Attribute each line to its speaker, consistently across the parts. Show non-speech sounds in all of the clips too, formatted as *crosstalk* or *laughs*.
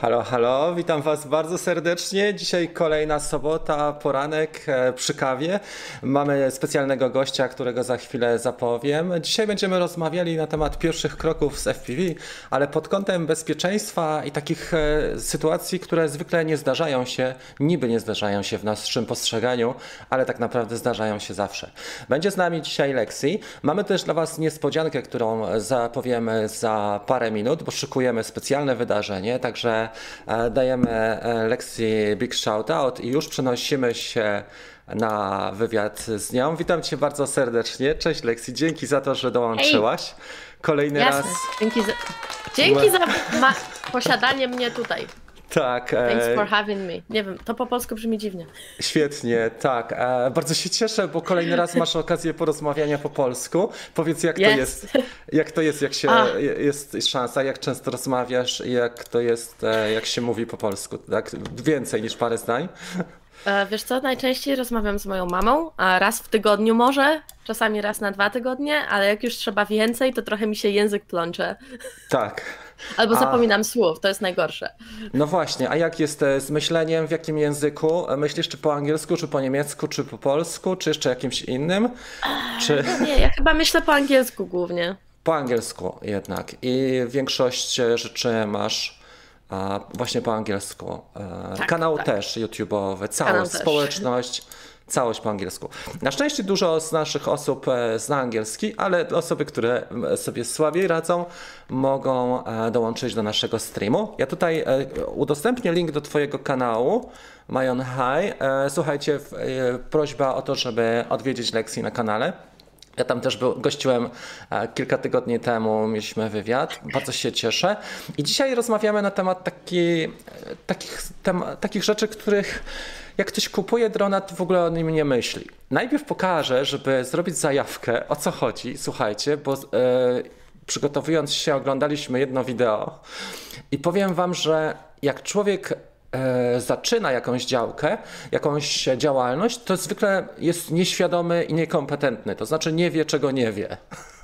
Speaker 1: Halo, halo, witam Was bardzo serdecznie. Dzisiaj kolejna sobota, poranek e, przy kawie. Mamy specjalnego gościa, którego za chwilę zapowiem. Dzisiaj będziemy rozmawiali na temat pierwszych kroków z FPV, ale pod kątem bezpieczeństwa i takich e, sytuacji, które zwykle nie zdarzają się, niby nie zdarzają się w naszym postrzeganiu, ale tak naprawdę zdarzają się zawsze. Będzie z nami dzisiaj Lexi. Mamy też dla Was niespodziankę, którą zapowiemy za parę minut, bo szykujemy specjalne wydarzenie, także dajemy e, lekcji Big Shoutout i już przenosimy się na wywiad z nią. Witam Cię bardzo serdecznie. Cześć Lexi, dzięki za to, że dołączyłaś. Kolejny
Speaker 2: Jasne.
Speaker 1: raz.
Speaker 2: Dzięki za, dzięki za ma- posiadanie mnie tutaj.
Speaker 1: Tak.
Speaker 2: Thanks
Speaker 1: e,
Speaker 2: for having me. Nie wiem, to po polsku brzmi dziwnie.
Speaker 1: Świetnie, tak. E, bardzo się cieszę, bo kolejny raz masz okazję porozmawiania po polsku. Powiedz, jak to
Speaker 2: Yes.
Speaker 1: jest, jak to jest, jak się
Speaker 2: A.
Speaker 1: jest szansa, jak często rozmawiasz i jak to jest, e, jak się mówi po polsku, tak? Więcej niż parę zdań.
Speaker 2: Wiesz co, najczęściej rozmawiam z moją mamą, a raz w tygodniu może, czasami raz na dwa tygodnie, ale jak już trzeba więcej, to trochę mi się język plącze.
Speaker 1: Tak.
Speaker 2: Albo
Speaker 1: A.
Speaker 2: zapominam słów, to jest najgorsze.
Speaker 1: No właśnie, a jak jest e, z myśleniem, w jakim języku? E, Myślisz czy po angielsku, czy po niemiecku, czy po polsku, czy jeszcze jakimś innym? Czy
Speaker 2: Nie, ja chyba myślę po angielsku głównie.
Speaker 1: po angielsku jednak? I większość rzeczy masz właśnie po angielsku. E,
Speaker 2: Tak,
Speaker 1: Kanał
Speaker 2: tak.
Speaker 1: też YouTube'owy, cała
Speaker 2: Kanał też.
Speaker 1: Całość po angielsku. Na szczęście dużo z naszych osób e, zna angielski, ale osoby, które m, sobie słabiej radzą, mogą e, dołączyć do naszego streamu. Ja tutaj e, udostępnię link do Twojego kanału, Majon High. E, Słuchajcie, e, prośba o to, żeby odwiedzić lekcji na kanale. Ja tam też był, gościłem e, kilka tygodni temu, mieliśmy wywiad. Bardzo się cieszę. I dzisiaj rozmawiamy na temat taki, e, takich, tem, takich rzeczy, których jak ktoś kupuje drona, to w ogóle o nim nie myśli. Najpierw pokażę, żeby zrobić zajawkę, o co chodzi. Słuchajcie, bo e, przygotowując się, oglądaliśmy jedno wideo i powiem wam, że jak człowiek e, zaczyna jakąś działkę, jakąś działalność, to zwykle jest nieświadomy i niekompetentny, to znaczy nie wie, czego nie wie.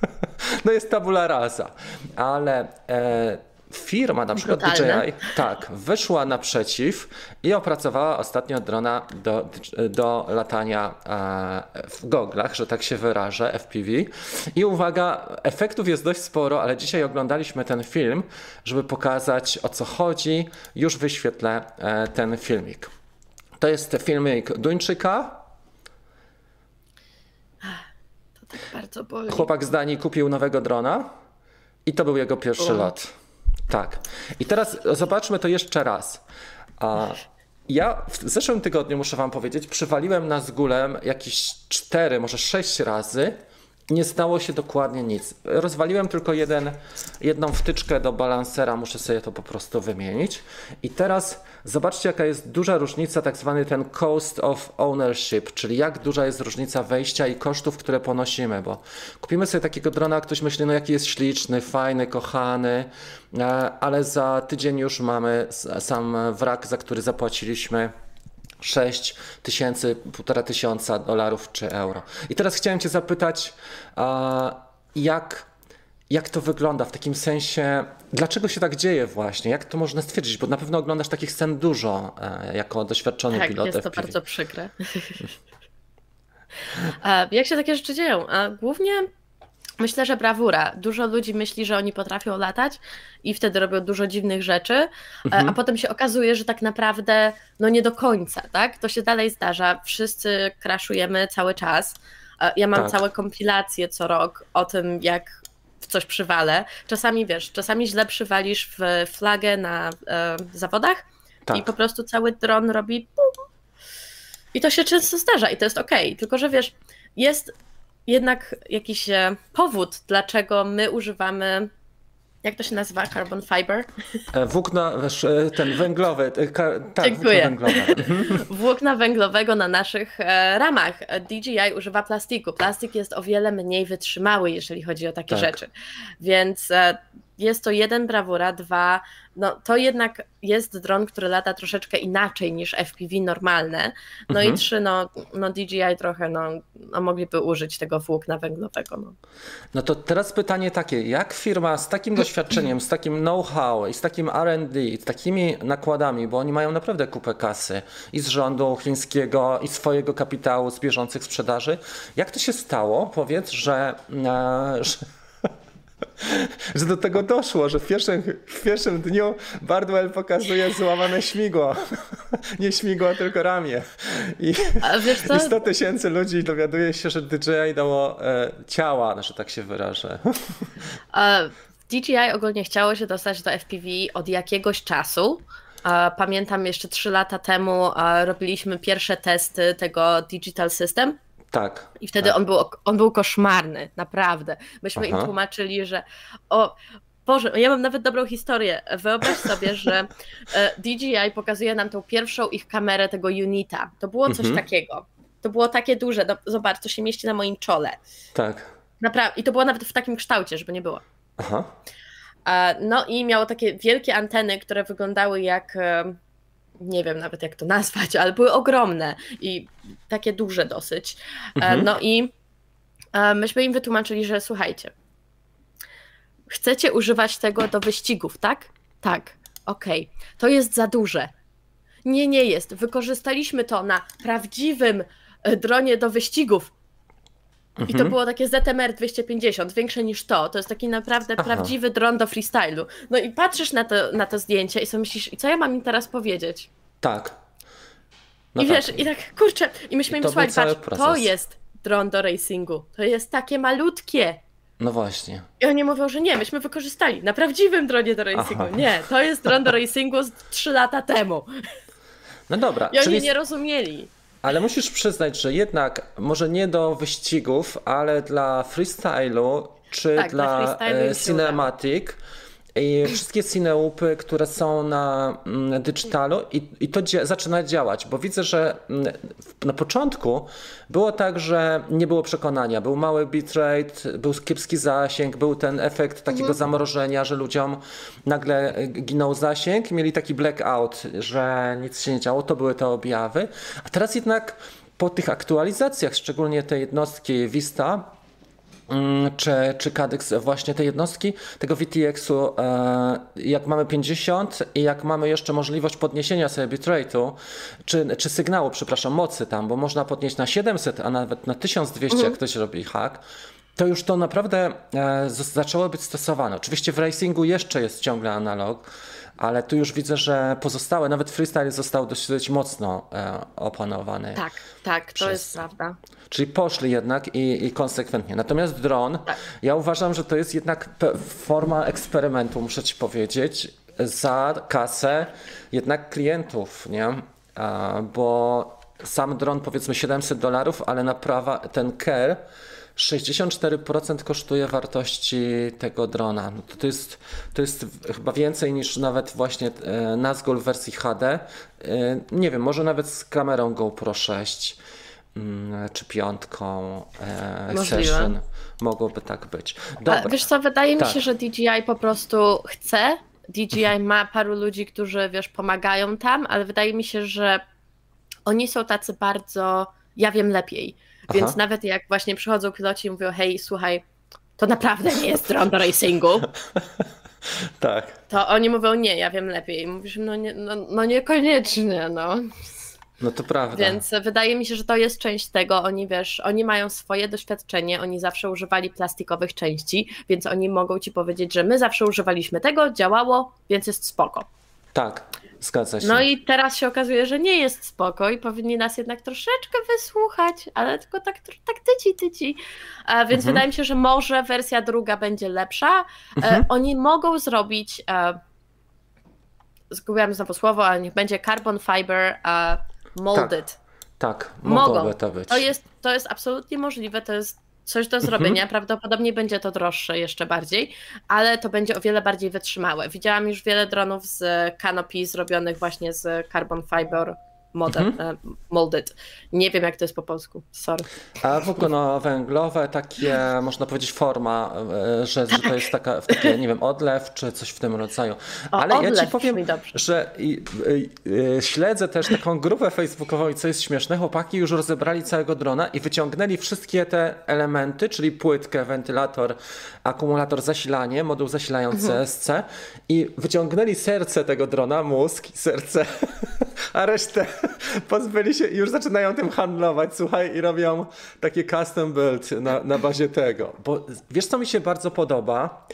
Speaker 1: *laughs* no jest tabula rasa, ale e, firma, na przykład
Speaker 2: Brutalne.
Speaker 1: DJI, tak, wyszła naprzeciw i opracowała ostatnio drona do, do latania e, w goglach, że tak się wyrażę, FPV. I uwaga, efektów jest dość sporo, ale dzisiaj oglądaliśmy ten film, żeby pokazać o co chodzi. Już wyświetlę e, ten filmik. To jest filmik Duńczyka.
Speaker 2: To tak bardzo boli.
Speaker 1: Chłopak z Danii kupił nowego drona i to był jego pierwszy
Speaker 2: O.
Speaker 1: lot. Tak. I teraz zobaczmy to jeszcze raz. Ja w zeszłym tygodniu, muszę wam powiedzieć, przywaliłem na zgulem jakieś cztery, może sześć razy. i Nie stało się dokładnie nic. Rozwaliłem tylko jeden, jedną wtyczkę do balansera, muszę sobie to po prostu wymienić. I teraz zobaczcie, jaka jest duża różnica, tak zwany ten cost of ownership, czyli jak duża jest różnica wejścia i kosztów, które ponosimy, bo kupimy sobie takiego drona, ktoś myśli, no jaki jest śliczny, fajny, kochany, e, ale za tydzień już mamy sam wrak, za który zapłaciliśmy 6 tysięcy, półtora tysiąca dolarów czy euro. I teraz chciałem Cię zapytać, jak, jak to wygląda w takim sensie, dlaczego się tak dzieje właśnie? Jak to można stwierdzić? Bo na pewno oglądasz takich scen dużo e, jako doświadczony
Speaker 2: Tak,
Speaker 1: pilot
Speaker 2: jest to bardzo przykre. *laughs* Jak się takie rzeczy dzieją? A Głównie myślę, że brawura. Dużo ludzi myśli, że oni potrafią latać i wtedy robią dużo dziwnych rzeczy, e,
Speaker 1: Mhm.
Speaker 2: a potem się okazuje, że tak naprawdę no nie do końca, tak? To się dalej zdarza. Wszyscy kraszujemy cały czas. E, Ja mam
Speaker 1: Tak.
Speaker 2: całe kompilacje co rok o tym, jak w coś przywalę. Czasami wiesz, czasami źle przywalisz w flagę na e, zawodach
Speaker 1: Tak.
Speaker 2: i po prostu cały dron robi pum. I to się często zdarza i to jest okej. Tylko, że wiesz, jest jednak jakiś e, powód, dlaczego my używamy, jak to się nazywa, carbon fiber?
Speaker 1: E, Włókna, wiesz, e, ten węglowy, e, tak,
Speaker 2: Dziękuję.
Speaker 1: włókno węglowe. *laughs*
Speaker 2: Włókna węglowego na naszych ramach. DJI używa plastiku. Plastik jest o wiele mniej wytrzymały, jeżeli chodzi o takie
Speaker 1: Tak.
Speaker 2: rzeczy. Więc jest to jeden brawura, dwa, no to jednak jest dron, który lata troszeczkę inaczej niż FPV normalne, no mhm. i trzy, no, no DJI trochę, no, no mogliby użyć tego włókna węglowego. No.
Speaker 1: no to teraz pytanie takie, jak firma z takim doświadczeniem, z takim know-how i z takim R&D, z takimi nakładami, bo oni mają naprawdę kupę kasy i z rządu chińskiego i swojego kapitału z bieżących sprzedaży, jak to się stało, powiedz, że, e, że *laughs* że do tego doszło, że w pierwszym, w pierwszym dniu Bardwell pokazuje złamane śmigło. *laughs* Nie śmigło, tylko ramię. I, i 100 tysięcy ludzi dowiaduje się, że DJI dało e, ciała, znaczy tak się wyrażę.
Speaker 2: DJI ogólnie chciało się dostać do FPV od jakiegoś czasu. Pamiętam jeszcze 3 lata temu robiliśmy pierwsze testy tego Digital System
Speaker 1: tak.
Speaker 2: I wtedy
Speaker 1: tak.
Speaker 2: On, był, on był koszmarny, naprawdę. Myśmy Aha. im tłumaczyli, że o, Boże, ja mam nawet dobrą historię. Wyobraź sobie, że e, DJI pokazuje nam tą pierwszą ich kamerę tego Unita. To było coś mhm. takiego. To było takie duże. Zobacz, to się mieści na moim czole.
Speaker 1: Tak.
Speaker 2: Naprawdę. I to było nawet w takim kształcie, żeby nie było. Aha. E, no i miało takie wielkie anteny, które wyglądały jak e, nie wiem nawet jak to nazwać, ale były ogromne i takie duże dosyć. E, mhm. No i e, myśmy im wytłumaczyli, że słuchajcie, chcecie używać tego do wyścigów, tak? Tak, okej, okay. to jest za duże. Nie, nie jest. Wykorzystaliśmy to na prawdziwym e, dronie do wyścigów. I to mhm. było takie ZMR 250, większe niż to. To jest taki naprawdę Aha. prawdziwy dron do freestylu. No i patrzysz na to, na to zdjęcie i sobie myślisz, i co ja mam im teraz powiedzieć?
Speaker 1: Tak.
Speaker 2: No I tak. wiesz, i tak, kurczę, i myśmy I im słuchali, patrz, proces. to jest dron do racingu. To jest takie malutkie.
Speaker 1: No właśnie.
Speaker 2: I oni mówią, że nie, myśmy wykorzystali na prawdziwym dronie do racingu. Aha. Nie, to jest dron do racingu z 3 lata temu.
Speaker 1: No dobra.
Speaker 2: I oni czyli... nie rozumieli.
Speaker 1: Ale musisz przyznać, że jednak może nie do wyścigów, ale dla freestylu czy tak, dla, dla e, cinematic i wszystkie cineupy, które są na mm, digitalu i, i to dzia zaczyna działać, bo widzę, że mm, na początku było tak, że nie było przekonania, był mały bitrate, był kiepski zasięg, był ten efekt takiego mhm. zamrożenia, że ludziom nagle e, ginął zasięg, mieli taki blackout, że nic się nie działo, to były te objawy, a teraz jednak po tych aktualizacjach, szczególnie te jednostki Vista, czy, czy Cadex właśnie te jednostki tego VTX-u, e, jak mamy 50 i jak mamy jeszcze możliwość podniesienia sobie bitrate'u, czy, czy sygnału, przepraszam, mocy tam, bo można podnieść na 700, a nawet na 1200, mhm. jak ktoś robi hack, to już to naprawdę e, zaczęło być stosowane. Oczywiście w racingu jeszcze jest ciągle analog, ale tu już widzę, że pozostałe, nawet freestyle został dosyć mocno e, opanowany.
Speaker 2: Tak, tak, to przez... jest prawda.
Speaker 1: Czyli poszli jednak i, i konsekwentnie. Natomiast dron, tak. ja uważam, że to jest jednak forma eksperymentu, muszę ci powiedzieć, za kasę jednak klientów, nie? A, bo sam dron powiedzmy 700 dolarów, ale naprawa, ten care 64% kosztuje wartości tego drona. No to, to, jest, to jest chyba więcej niż nawet właśnie e, Nazgul w wersji HD. E, nie wiem, może nawet z kamerą GoPro 6 mm, czy piątką e, Session mogłoby tak być.
Speaker 2: Dobra. A wiesz co, wydaje tak. mi się, że DJI po prostu chce. DJI ma paru ludzi, którzy wiesz, pomagają tam, ale wydaje mi się, że oni są tacy bardzo, ja wiem lepiej. Więc Aha. nawet jak właśnie przychodzą piloci i mówią, hej, słuchaj, to naprawdę nie jest dron do racingu. *laughs*
Speaker 1: tak.
Speaker 2: To oni mówią, nie, ja wiem lepiej. I mówisz, no, nie, no, no niekoniecznie, no.
Speaker 1: No to prawda.
Speaker 2: Więc wydaje mi się, że to jest część tego. Oni wiesz, oni mają swoje doświadczenie, oni zawsze używali plastikowych części, więc oni mogą ci powiedzieć, że my zawsze używaliśmy tego, działało, więc jest spoko.
Speaker 1: Tak. Zgadza się.
Speaker 2: No i teraz się okazuje, że nie jest spoko i powinni nas jednak troszeczkę wysłuchać, ale tylko tak, tak tyci, tyci. A więc mhm. wydaje mi się, że może wersja druga będzie lepsza. E, mhm. oni mogą zrobić, e, zgubiłam znowu słowo, ale niech będzie carbon fiber e, molded.
Speaker 1: Tak, tak mogą. to być.
Speaker 2: To jest, to jest absolutnie możliwe, to jest coś do zrobienia. Mhm. Prawdopodobnie będzie to droższe jeszcze bardziej, ale to będzie o wiele bardziej wytrzymałe. Widziałam już wiele dronów z Canopy zrobionych właśnie z carbon fiber model, mhm. molded. Nie wiem, jak to jest po polsku, sorry.
Speaker 1: A włókno-węglowe, takie, można powiedzieć, forma, że, że to jest taka, takie, nie wiem, odlew, czy coś w tym rodzaju.
Speaker 2: Ale o, ja ci powiem,
Speaker 1: że i, i, i, śledzę też taką grupę facebookową i co jest śmieszne, chłopaki już rozebrali całego drona i wyciągnęli wszystkie te elementy, czyli płytkę, wentylator, akumulator, zasilanie, moduł zasilający mhm. SC i wyciągnęli serce tego drona, mózg, serce, a resztę *laughs* pozbyli się i już zaczynają tym handlować, słuchaj, i robią takie custom build na, na bazie tego. Bo wiesz, co mi się bardzo podoba?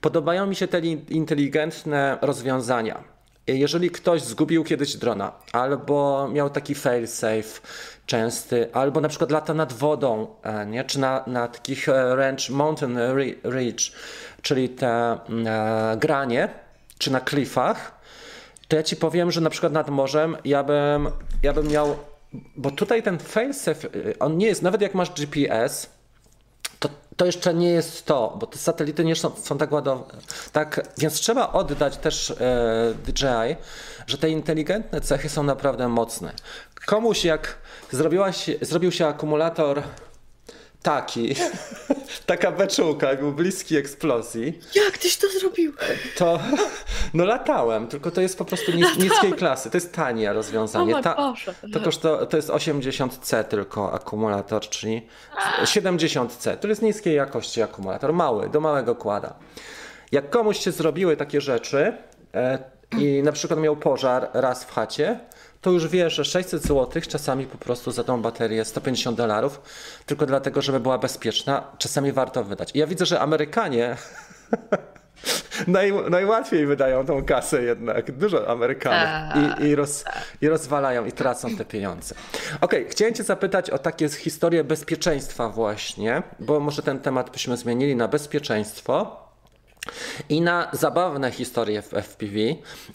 Speaker 1: Podobają mi się te inteligentne rozwiązania. Jeżeli ktoś zgubił kiedyś drona, albo miał taki fail-safe częsty, albo na przykład lata nad wodą, e, nie? czy na, na takich e, range mountain ridge, czyli te mm, e, granie, czy na klifach, to ja ci powiem, że na przykład nad morzem ja bym, ja bym miał, bo tutaj ten failsafe, y, on nie jest, nawet jak masz GPS, to, to jeszcze nie jest to, bo te satelity nie są, są tak ładowe. Tak, więc trzeba oddać też e, DJI, że te inteligentne cechy są naprawdę mocne. Komuś jak zrobiłaś, zrobił się akumulator taki, taka beczułka, był bliski eksplozji.
Speaker 2: Jak tyś to zrobił?
Speaker 1: To, no latałem, tylko to jest po prostu nis niskiej klasy, to jest tanie rozwiązanie.
Speaker 2: Ta,
Speaker 1: to, koszto, to jest 80C tylko akumulator, czyli 70C, to jest niskiej jakości akumulator, mały, do małego kłada. Jak komuś się zrobiły takie rzeczy e, i na przykład miał pożar raz w chacie, to już wiesz, że 600 zł czasami po prostu za tą baterię 150 dolarów, tylko dlatego, żeby była bezpieczna, czasami warto wydać. I ja widzę, że Amerykanie *laughs* naj, najłatwiej wydają tą kasę jednak, dużo Amerykanów i, i, roz, i rozwalają i tracą te pieniądze. Okej, okay, chciałem cię zapytać o takie historie bezpieczeństwa właśnie, bo może ten temat byśmy zmienili na bezpieczeństwo i na zabawne historie w FPV,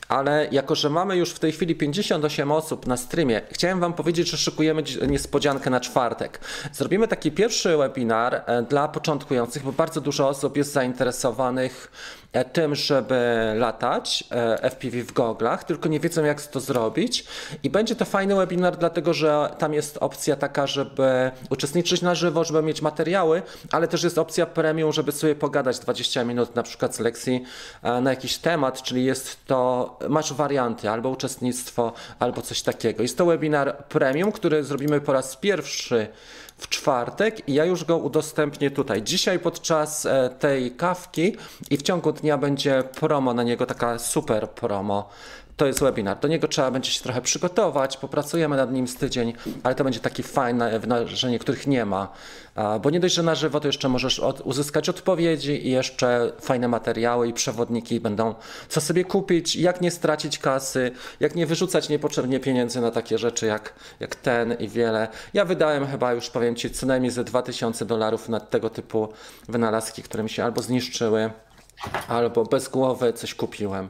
Speaker 1: ale jako, że mamy już w tej chwili 58 osób na streamie, chciałem Wam powiedzieć, że szykujemy niespodziankę na czwartek. Zrobimy taki pierwszy webinar e, dla początkujących, bo bardzo dużo osób jest zainteresowanych tym, żeby latać e, FPV w goglach, tylko nie wiedzą jak to zrobić. I będzie to fajny webinar, dlatego że tam jest opcja taka, żeby uczestniczyć na żywo, żeby mieć materiały, ale też jest opcja premium, żeby sobie pogadać 20 minut na przykład lekcji e, na jakiś temat, czyli jest to, masz warianty, albo uczestnictwo, albo coś takiego. Jest to webinar premium, który zrobimy po raz pierwszy w czwartek i ja już go udostępnię tutaj. Dzisiaj podczas e, tej kawki i w ciągu dnia będzie promo na niego, taka super promo to jest webinar. Do niego trzeba będzie się trochę przygotować, popracujemy nad nim z tydzień, ale to będzie taki fajne wydarzenie, których nie ma. Bo nie dość, że na żywo, to jeszcze możesz od, uzyskać odpowiedzi i jeszcze fajne materiały i przewodniki będą, co sobie kupić, jak nie stracić kasy, jak nie wyrzucać niepotrzebnie pieniędzy na takie rzeczy jak, jak ten i wiele. Ja wydałem chyba już, powiem Ci, co najmniej ze 2000 dolarów na tego typu wynalazki, które mi się albo zniszczyły, albo bez głowy coś kupiłem.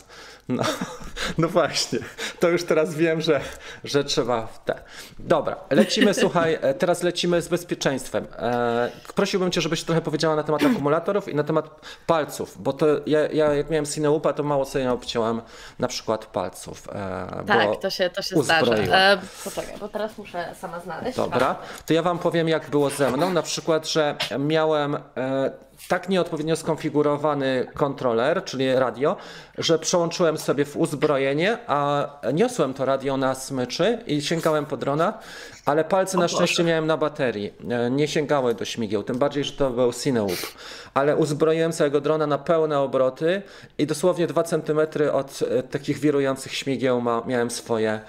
Speaker 1: No, *laughs* no właśnie, to już teraz wiem, że, że trzeba w te. Dobra, lecimy, słuchaj, e, teraz lecimy z bezpieczeństwem. E, prosiłbym Cię, żebyś trochę powiedziała na temat akumulatorów i na temat palców, bo to ja, ja jak miałem Cineupa, to mało sobie obciąłem na przykład palców.
Speaker 2: E, tak, to się, to się zdarza. E, poczekaj, bo teraz muszę sama znaleźć.
Speaker 1: Dobra, to ja Wam powiem, jak było ze mną. Na przykład, że miałem e, tak nieodpowiednio skonfigurowany kontroler, czyli radio, że przełączyłem sobie w uzbrojenie, a niosłem to radio na smyczy i sięgałem po drona, ale palce na szczęście miałem na baterii. E, nie sięgały do śmigieł, tym bardziej, że to był Cinewoop. Ale uzbroiłem całego drona na pełne obroty i dosłownie 2 cm od e, takich wirujących śmigieł miałem swoje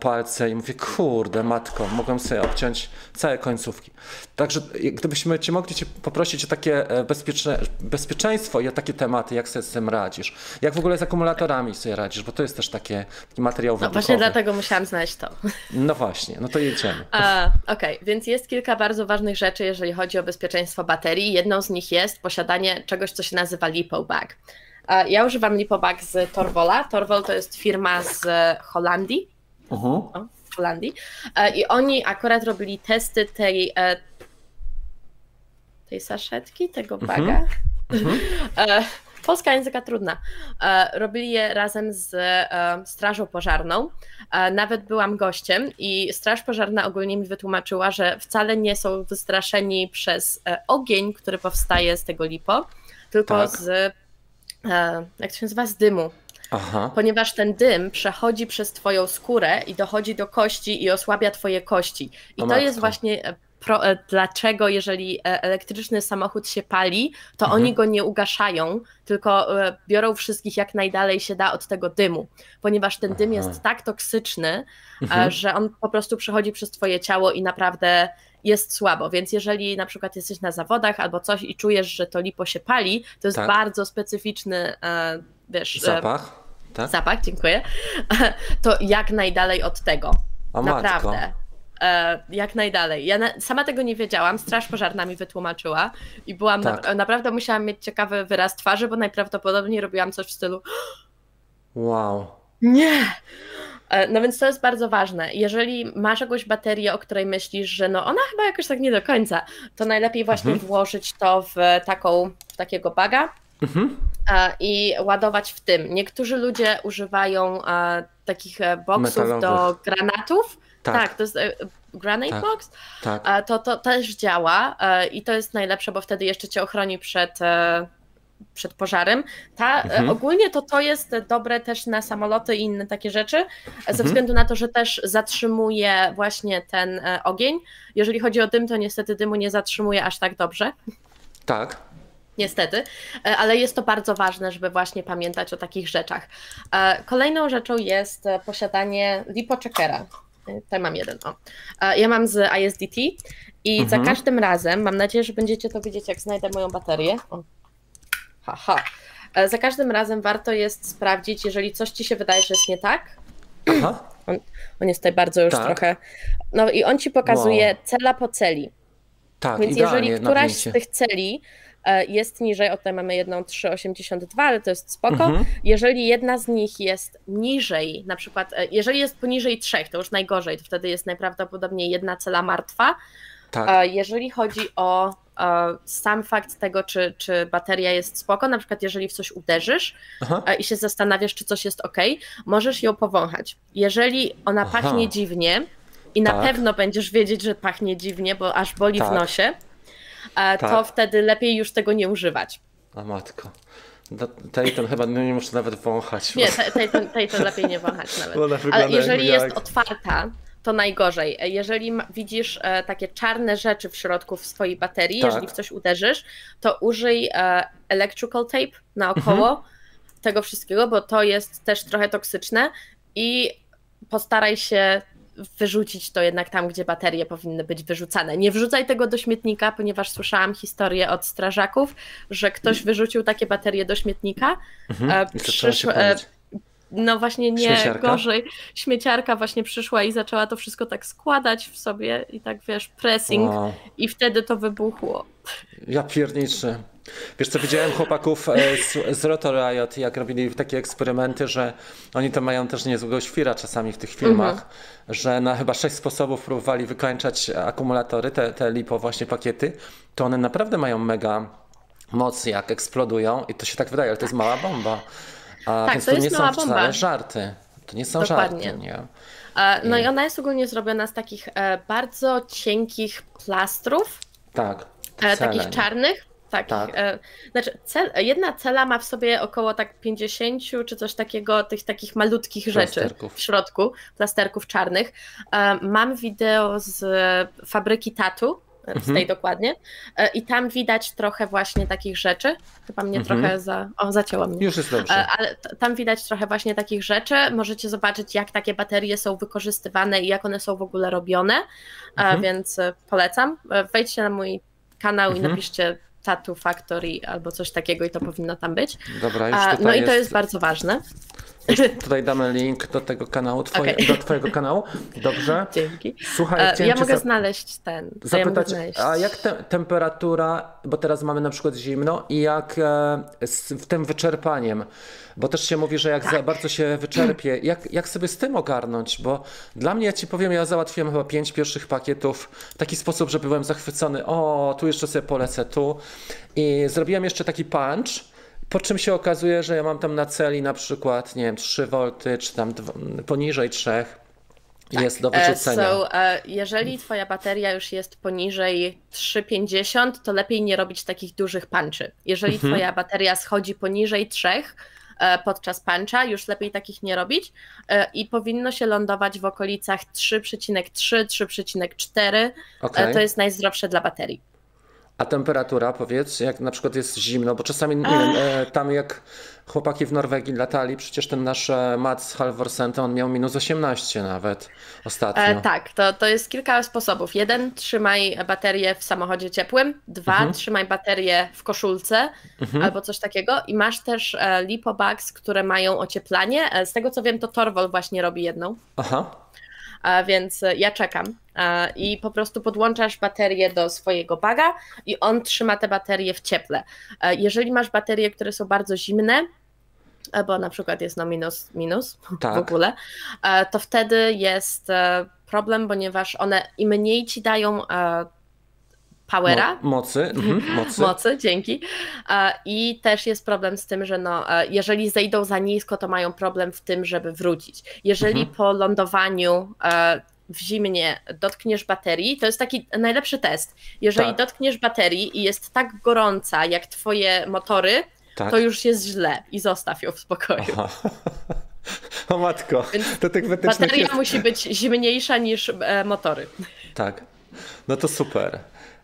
Speaker 1: palce i mówię, kurde, matko, mogłem sobie obciąć całe końcówki. Także gdybyśmy cię mogli cię poprosić o takie e, bezpieczne, bezpieczeństwo i o takie tematy, jak sobie z tym radzisz? Jak w ogóle z akumulatorami sobie radzisz? Bo to jest też takie, taki materiał
Speaker 2: No właśnie dlatego musiałam znaleźć to. *laughs*
Speaker 1: No właśnie, no to jedziemy.
Speaker 2: Okej, okay. więc jest kilka bardzo ważnych rzeczy, jeżeli chodzi o bezpieczeństwo baterii. Jedną z nich jest posiadanie czegoś, co się nazywa LiPo Bag. Ja używam LiPo Bag z Torvola. Torvol to jest firma z Holandii uh-huh. w Holandii. E, I oni akurat robili testy tej, e, tej saszetki, tego mhm. baga. Uh-huh. *laughs* polska języka trudna. E, robili je razem z Strażą Pożarną. Nawet byłam gościem i Straż Pożarna ogólnie mi wytłumaczyła, że wcale nie są wystraszeni przez ogień, który powstaje z tego lipo, tylko tak. z, jak to się nazywa, z dymu. Aha. Ponieważ ten dym przechodzi przez twoją skórę i dochodzi do kości i osłabia twoje kości. I o to matko. jest właśnie pro, e, dlaczego jeżeli e, elektryczny samochód się pali, to mhm. oni go nie ugaszają, tylko e, biorą wszystkich jak najdalej się da od tego dymu, ponieważ ten dym jest tak toksyczny, mhm. że on po prostu przechodzi przez twoje ciało i naprawdę jest słabo, więc jeżeli na przykład jesteś na zawodach albo coś i czujesz, że to lipo się pali, to jest tak. bardzo specyficzny wiesz,
Speaker 1: zapach.
Speaker 2: Tak? Zapach, dziękuję. *laughs* To jak najdalej od tego. O Naprawdę. Matko. E, jak najdalej. Ja na, sama tego nie wiedziałam, Straż Pożarna mi wytłumaczyła i byłam, tak. na, naprawdę musiałam mieć ciekawy wyraz twarzy, bo najprawdopodobniej robiłam coś w stylu *gasps*
Speaker 1: wow.
Speaker 2: Nie! E, no więc to jest bardzo ważne. Jeżeli masz jakąś baterię, o której myślisz, że no ona chyba jakoś tak nie do końca, to najlepiej właśnie mhm. włożyć to w taką, w takiego baga mhm. E, i ładować w tym. Niektórzy ludzie używają takich boksów Metalowych. do granatów, tak, tak to jest e, Granite tak, Box. Tak. To, to też działa e, i to jest najlepsze, bo wtedy jeszcze cię ochroni przed e, przed pożarem. Ta, mhm. Ogólnie to to jest dobre też na samoloty i inne takie rzeczy, ze mhm. względu na to, że też zatrzymuje właśnie ten ogień. Jeżeli chodzi o dym, to niestety dymu nie zatrzymuje aż tak dobrze.
Speaker 1: Tak.
Speaker 2: Niestety, ale jest to bardzo ważne, żeby właśnie pamiętać o takich rzeczach. Kolejną rzeczą jest posiadanie lipocheckera. Tutaj mam jeden. O. Ja mam z ISDT i mhm. za każdym razem, mam nadzieję, że będziecie to widzieć, jak znajdę moją baterię. O. Haha. E, za każdym razem warto jest sprawdzić, jeżeli coś ci się wydaje, że jest nie tak. Aha. On, on jest tutaj bardzo już tak. trochę. No i on ci pokazuje wow. cela po celi. Tak, Więc jeżeli któraś z tych celi E, jest niżej, o tutaj mamy jedną 3,82, ale to jest spoko. Mhm. Jeżeli jedna z nich jest niżej, na przykład, e, jeżeli jest poniżej trzech, to już najgorzej, to wtedy jest najprawdopodobniej jedna cela martwa. Tak. E, jeżeli chodzi o sam fakt tego, czy, czy bateria jest spoko, na przykład jeżeli w coś uderzysz Aha. i się zastanawiasz, czy coś jest ok, możesz ją powąchać. Jeżeli ona Aha. pachnie dziwnie i na tak. pewno będziesz wiedzieć, że pachnie dziwnie, bo aż boli tak. w nosie, tak. to wtedy lepiej już tego nie używać.
Speaker 1: A matko. Tej ten chyba nie muszę nawet wąchać.
Speaker 2: Nie, tej to lepiej nie wąchać nawet. Ale jeżeli jak... jest otwarta, to najgorzej. Jeżeli widzisz e, takie czarne rzeczy w środku w swojej baterii, tak. jeżeli w coś uderzysz, to użyj e, electrical tape naokoło mhm. tego wszystkiego, bo to jest też trochę toksyczne i postaraj się wyrzucić to jednak tam, gdzie baterie powinny być wyrzucane. Nie wrzucaj tego do śmietnika, ponieważ słyszałam historię od strażaków, że ktoś wyrzucił takie baterie do śmietnika. Mhm. E, przyszło, e, no właśnie nie, śmieciarka? gorzej. Śmieciarka właśnie przyszła i zaczęła to wszystko tak składać w sobie i tak wiesz, pressing wow. i wtedy to wybuchło.
Speaker 1: Ja pierniczę. Wiesz co, widziałem chłopaków e, z, z Rotor Riot, jak robili takie eksperymenty, że oni to mają też niezłego świra czasami w tych filmach, mhm. że na chyba sześć sposobów próbowali wykańczać akumulatory, te, te LiPo właśnie pakiety, to one naprawdę mają mega moc, jak eksplodują i to się tak wydaje, ale to jest mała bomba. A, tak, to, to nie są wcale żarty. To nie są Dokładnie. żarty. Nie?
Speaker 2: No i ona jest ogólnie zrobiona z takich e, bardzo cienkich plastrów.
Speaker 1: Tak.
Speaker 2: E, takich czarnych, tak. tak. E, znaczy, cel, jedna cela ma w sobie około tak 50 czy coś takiego, tych takich malutkich rzeczy w środku, plasterków czarnych. Mam wideo z fabryki Tatu, z mhm. tej dokładnie, e, i tam widać trochę właśnie takich rzeczy. Chyba mnie mhm. trochę za. O, mnie.
Speaker 1: Już jest dobrze.
Speaker 2: Ale tam widać trochę właśnie takich rzeczy. Możecie zobaczyć, jak takie baterie są wykorzystywane i jak one są w ogóle robione, mhm. więc polecam. Wejdźcie na mój kanał i mhm. napiszcie Tattoo Factory albo coś takiego i to powinno tam być.
Speaker 1: Dobra, już
Speaker 2: No i to jest bardzo ważne.
Speaker 1: Tutaj damy link do tego kanału, twoje, okay. do twojego kanału. Dobrze.
Speaker 2: Dzięki. Słuchaj, e, ja mogę znaleźć ten.
Speaker 1: Zapytać,
Speaker 2: ja znaleźć.
Speaker 1: a jak te, temperatura, bo teraz mamy na przykład zimno i jak e, z, w tym wyczerpaniem, bo też się mówi, że jak tak. za bardzo się wyczerpie, jak, jak sobie z tym ogarnąć, bo dla mnie, ja ci powiem, ja załatwiłem chyba pięć pierwszych pakietów w taki sposób, że byłem zachwycony, o, tu jeszcze sobie polecę, tu i zrobiłem jeszcze taki punch, Po czym się okazuje, że ja mam tam na celi na przykład, nie wiem, 3 V, czy tam poniżej 3 jest do
Speaker 2: E,
Speaker 1: wyrzucenia.
Speaker 2: So, e, jeżeli twoja bateria już jest poniżej 3,50, to lepiej nie robić takich dużych punczy. Jeżeli
Speaker 1: Mhm.
Speaker 2: twoja bateria schodzi poniżej 3 e, podczas puncha, już lepiej takich nie robić i powinno się lądować w okolicach 3,3, 3,4.
Speaker 1: Okej.
Speaker 2: E, To jest najzdrowsze dla baterii.
Speaker 1: A temperatura, powiedz, jak na przykład jest zimno, bo czasami, nie wiem, e, tam jak chłopaki w Norwegii latali, przecież ten nasz e, Mats Halvorsen, on miał minus 18 nawet ostatnio.
Speaker 2: E, tak, to, to jest kilka sposobów. Jeden, trzymaj baterię w samochodzie ciepłym. Dwa,
Speaker 1: Mhm.
Speaker 2: trzymaj baterię w koszulce albo coś takiego. I masz też e, lipobags, które mają ocieplanie. E, z tego co wiem, to Torwol właśnie robi jedną.
Speaker 1: Aha,
Speaker 2: więc e, ja czekam. I po prostu podłączasz baterię do swojego baga i on trzyma te baterie w cieple. E, Jeżeli masz baterie, które są bardzo zimne, e, bo na przykład jest no minus, minus *laughs*
Speaker 1: Tak.
Speaker 2: w ogóle, to wtedy jest problem, ponieważ one im mniej ci dają powera,
Speaker 1: Mo- mocy, mhm, *laughs* mocy.
Speaker 2: mocy, dzięki. E, I też jest problem z tym, że no, e, jeżeli zejdą za nisko, to mają problem w tym, żeby wrócić. Jeżeli
Speaker 1: Mhm.
Speaker 2: po lądowaniu e, w zimnie dotkniesz baterii, to jest taki najlepszy test. Jeżeli
Speaker 1: Tak.
Speaker 2: dotkniesz baterii i jest tak gorąca jak twoje motory,
Speaker 1: Tak.
Speaker 2: to już jest źle i zostaw ją w spokoju.
Speaker 1: Aha. *laughs* O matko,
Speaker 2: Więc
Speaker 1: to tych
Speaker 2: Bateria
Speaker 1: jest...
Speaker 2: musi być zimniejsza niż e, motory.
Speaker 1: Tak, no to super.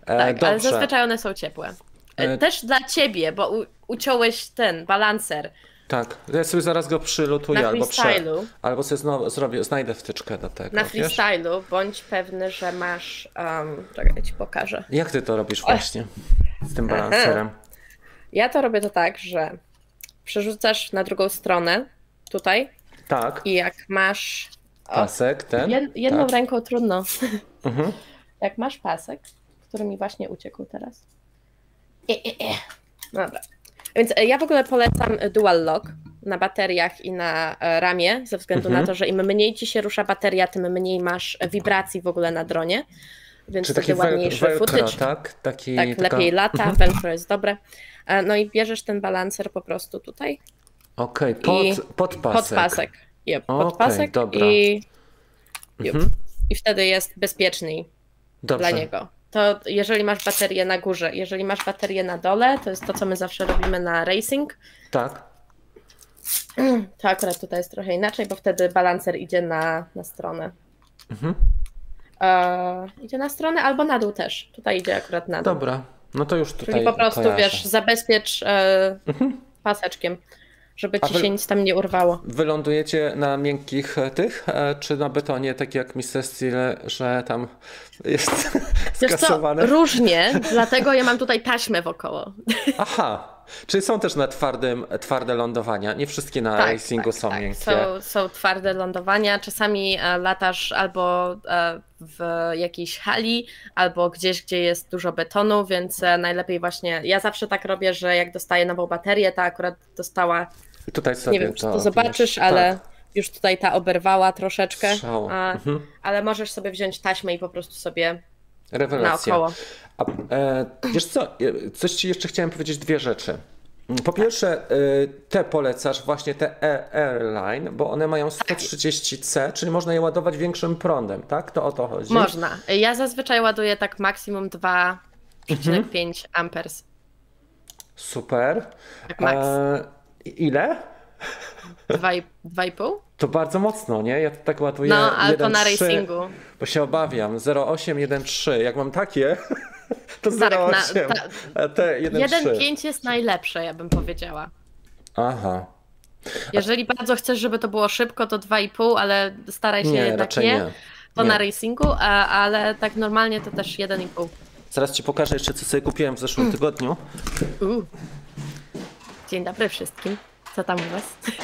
Speaker 1: E,
Speaker 2: Tak, ale
Speaker 1: dobrze,
Speaker 2: zazwyczaj one są ciepłe. E,
Speaker 1: E,
Speaker 2: Też dla ciebie, bo u, uciąłeś ten balancer
Speaker 1: tak. Ja sobie zaraz go przylutuję
Speaker 2: na
Speaker 1: albo, prze...
Speaker 2: freestylu.
Speaker 1: albo sobie znowu zrobię, znajdę wtyczkę do tego,
Speaker 2: Na
Speaker 1: wiesz?
Speaker 2: freestylu bądź pewny, że masz. Um, czekaj, ja ci pokażę.
Speaker 1: Jak ty to robisz właśnie z tym balancerem? *laughs*
Speaker 2: Ja to robię to tak, że przerzucasz na drugą stronę tutaj
Speaker 1: Tak,
Speaker 2: i jak masz.
Speaker 1: Pasek ten.
Speaker 2: jed, jedną
Speaker 1: tak.
Speaker 2: ręką trudno.
Speaker 1: Mhm. *laughs*
Speaker 2: Jak masz pasek, który mi właśnie uciekł teraz. E, e, e. Dobra. Więc e, ja w ogóle polecam dual lock na bateriach i na e, ramię, ze względu
Speaker 1: Mhm.
Speaker 2: na to, że im mniej ci się rusza bateria, tym mniej masz e, wibracji w ogóle na dronie. Więc
Speaker 1: Czy taki
Speaker 2: ładniejszy
Speaker 1: velcro,
Speaker 2: footage.
Speaker 1: tak? Taki,
Speaker 2: Tak,
Speaker 1: taka-
Speaker 2: lepiej lata, velcro jest dobre. E, No i bierzesz ten balancer po prostu tutaj,
Speaker 1: Okej, pod,
Speaker 2: i
Speaker 1: pod pasek.
Speaker 2: pod pasek. Yep, pod
Speaker 1: Okej,
Speaker 2: pasek
Speaker 1: dobra.
Speaker 2: i, yep.
Speaker 1: Mhm.
Speaker 2: i wtedy jest bezpieczniej
Speaker 1: Dobrze.
Speaker 2: dla niego. To jeżeli masz baterię na górze, jeżeli masz baterię na dole, to jest to, co my zawsze robimy na racing.
Speaker 1: Tak. *clears throat*
Speaker 2: To akurat tutaj jest trochę inaczej, bo wtedy balancer idzie na, na stronę.
Speaker 1: Mhm.
Speaker 2: E, idzie na stronę albo na dół też. Tutaj idzie akurat na dół.
Speaker 1: Dobra. No to już tutaj
Speaker 2: Czyli po prostu,
Speaker 1: kojarzę.
Speaker 2: wiesz, zabezpiecz e, paseczkiem, żeby ci się nic tam nie urwało.
Speaker 1: Wylądujecie na miękkich e, tych, e, czy na betonie, tak jak Mr. Steel, że tam jest *laughs*
Speaker 2: Wiesz co, różnie, dlatego ja mam tutaj taśmę wokoło.
Speaker 1: Aha, czyli są też na twardym, twarde lądowania. Nie wszystkie na racingu są miękkie.
Speaker 2: Są, są twarde lądowania. Czasami e, latasz albo e, w jakiejś hali, albo gdzieś, gdzie jest dużo betonu, więc e, najlepiej właśnie. Ja zawsze tak robię, że jak dostaję nową baterię, ta akurat dostała.
Speaker 1: I tutaj sobie
Speaker 2: Nie wiem, czy to
Speaker 1: wiesz,
Speaker 2: zobaczysz, ale
Speaker 1: Tak,
Speaker 2: już tutaj ta oberwała troszeczkę. A,
Speaker 1: Mhm.
Speaker 2: ale możesz sobie wziąć taśmę i po prostu sobie
Speaker 1: rewelacja.
Speaker 2: naokoło.
Speaker 1: A, e, wiesz co, e, coś ci jeszcze chciałem powiedzieć, dwie rzeczy. Po pierwsze, e, te polecasz, właśnie te e- Airline, bo one mają 130C, czyli można je ładować większym prądem, tak? To o to chodzi.
Speaker 2: Można. Ja zazwyczaj ładuję tak maksimum 2,5 amperes.
Speaker 1: Super.
Speaker 2: Tak max.
Speaker 1: E, ile?
Speaker 2: 2,5?
Speaker 1: To bardzo mocno, nie? Ja to tak ładuję
Speaker 2: No, ale to na
Speaker 1: 1,3,
Speaker 2: racingu.
Speaker 1: Bo się obawiam. 0,8, 1,3. Jak mam takie, *laughs* to
Speaker 2: Tak, na-
Speaker 1: 0,8.
Speaker 2: ta-
Speaker 1: A te 1,3.
Speaker 2: 1,5 jest najlepsze, ja bym powiedziała.
Speaker 1: Aha.
Speaker 2: Jeżeli bardzo chcesz, żeby to było szybko, to 2,5, ale staraj się
Speaker 1: Nie,
Speaker 2: jednak nie.
Speaker 1: nie.
Speaker 2: To
Speaker 1: Nie.
Speaker 2: na racingu, a, ale tak normalnie to też 1,5.
Speaker 1: Zaraz ci pokażę jeszcze, co sobie kupiłem w
Speaker 2: Mm.
Speaker 1: zeszłym tygodniu.
Speaker 2: Uuu. Dzień dobry wszystkim. Co tam u was? *laughs*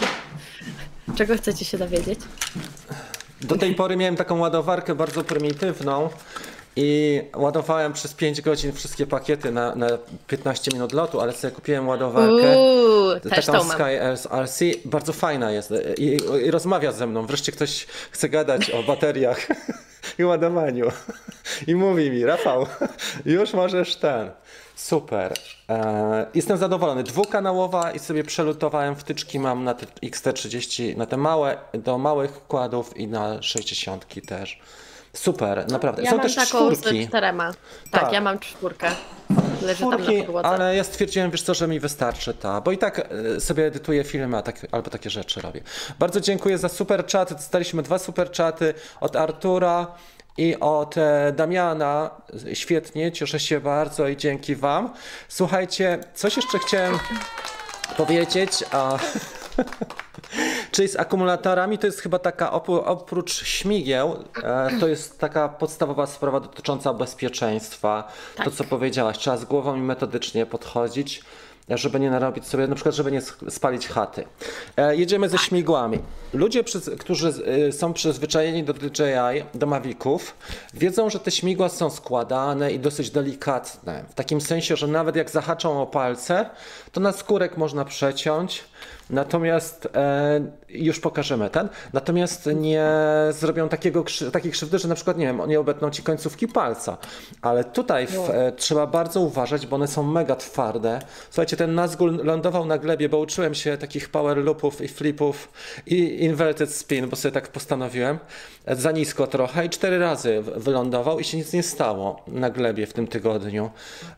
Speaker 2: Czego chcecie się dowiedzieć?
Speaker 1: Do tej pory miałem taką ładowarkę bardzo prymitywną i ładowałem przez 5 godzin wszystkie pakiety na, na 15 minut lotu, ale sobie kupiłem ładowarkę.
Speaker 2: Uuu,
Speaker 1: Taką. Sky RC, bardzo fajna jest I, i rozmawia ze mną. Wreszcie ktoś chce gadać o bateriach. *laughs* i ładowaniu. I mówi mi, Rafał, *laughs* już możesz ten. Super. E, jestem zadowolony. Dwukanałowa i sobie przelutowałem wtyczki mam na te XT30, na te małe, do małych wkładów i na 60 też. Super, naprawdę.
Speaker 2: Ja
Speaker 1: Są
Speaker 2: mam
Speaker 1: też
Speaker 2: taką
Speaker 1: czwórki.
Speaker 2: z czterema. Tak,
Speaker 1: Tak.
Speaker 2: ja mam czwórkę. Leży
Speaker 1: Czwórki, ale ja stwierdziłem, wiesz co, że mi wystarczy ta, bo i tak e, sobie edytuję filmy a tak, albo takie rzeczy robię. Bardzo dziękuję za super czaty. Dostaliśmy dwa super czaty od Artura i od e, Damiana. Świetnie, cieszę się bardzo i dzięki Wam. Słuchajcie, coś jeszcze chciałem powiedzieć. A... *laughs* Czyli z akumulatorami to jest chyba taka, oprócz śmigieł, e, to jest taka podstawowa sprawa dotycząca bezpieczeństwa. To,
Speaker 2: Tak.
Speaker 1: co powiedziałaś, trzeba z głową i metodycznie podchodzić, żeby nie narobić sobie, na przykład, żeby nie spalić chaty. E, jedziemy ze śmigłami. Ludzie, którzy e, są przyzwyczajeni do DJI, do Maviców, wiedzą, że te śmigła są składane i dosyć delikatne. W takim sensie, że nawet jak zahaczą o palce, to na skórek można przeciąć. Natomiast e, już pokażemy ten. Natomiast nie zrobią takiego, takiej krzywdy, że na przykład nie wiem, nie obetną ci końcówki palca. Ale tutaj w, e, trzeba bardzo uważać, bo one są mega twarde. Słuchajcie, ten Nazgul lądował na glebie, bo uczyłem się takich power loopów i flipów i inverted spin, bo sobie tak postanowiłem. Za nisko trochę i cztery razy wylądował i się nic nie stało na glebie w tym tygodniu.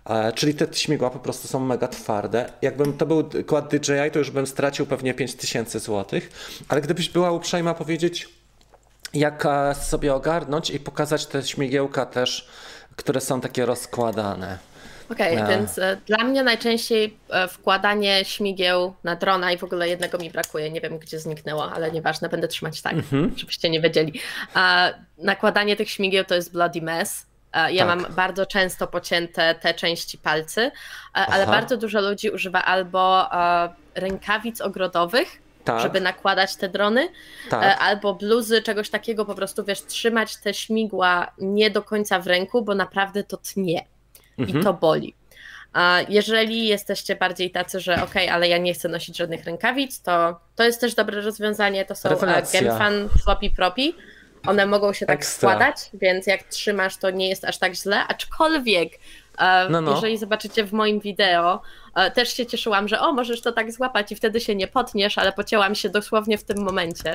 Speaker 1: E, czyli te śmigła po prostu są mega twarde. Jakbym to był kład DJI, to już bym stracił pewnie 5000 zł. Ale gdybyś była uprzejma powiedzieć, jak e, sobie ogarnąć i pokazać te śmigiełka też, które są takie rozkładane.
Speaker 2: Okej,
Speaker 1: A.
Speaker 2: więc e, dla mnie najczęściej e, wkładanie śmigieł na drona i w ogóle jednego mi brakuje, nie wiem gdzie zniknęło, ale nieważne, będę trzymać tak,
Speaker 1: Mhm.
Speaker 2: żebyście nie wiedzieli. A nakładanie tych śmigieł to jest bloody mess. E, Ja
Speaker 1: Tak.
Speaker 2: mam bardzo często pocięte te części palcy, ale
Speaker 1: Aha.
Speaker 2: bardzo dużo ludzi używa albo rękawic ogrodowych,
Speaker 1: Tak,
Speaker 2: żeby nakładać te drony,
Speaker 1: tak.
Speaker 2: Albo bluzy, czegoś takiego, po prostu wiesz, trzymać te śmigła nie do końca w ręku, bo naprawdę to tnie
Speaker 1: Mhm.
Speaker 2: i to boli. A jeżeli jesteście bardziej tacy, że ok, ale ja nie chcę nosić żadnych rękawic, to to jest też dobre rozwiązanie. To są e,
Speaker 1: Rewelacja.
Speaker 2: Gemfan Floppy Propi. One mogą się tak
Speaker 1: Ekstra.
Speaker 2: składać, więc jak trzymasz, to nie jest aż tak źle. Aczkolwiek, e,
Speaker 1: No, no.
Speaker 2: jeżeli zobaczycie w moim wideo, e, też się cieszyłam, że o, możesz to tak złapać i wtedy się nie potniesz, ale pocięłam się dosłownie w tym momencie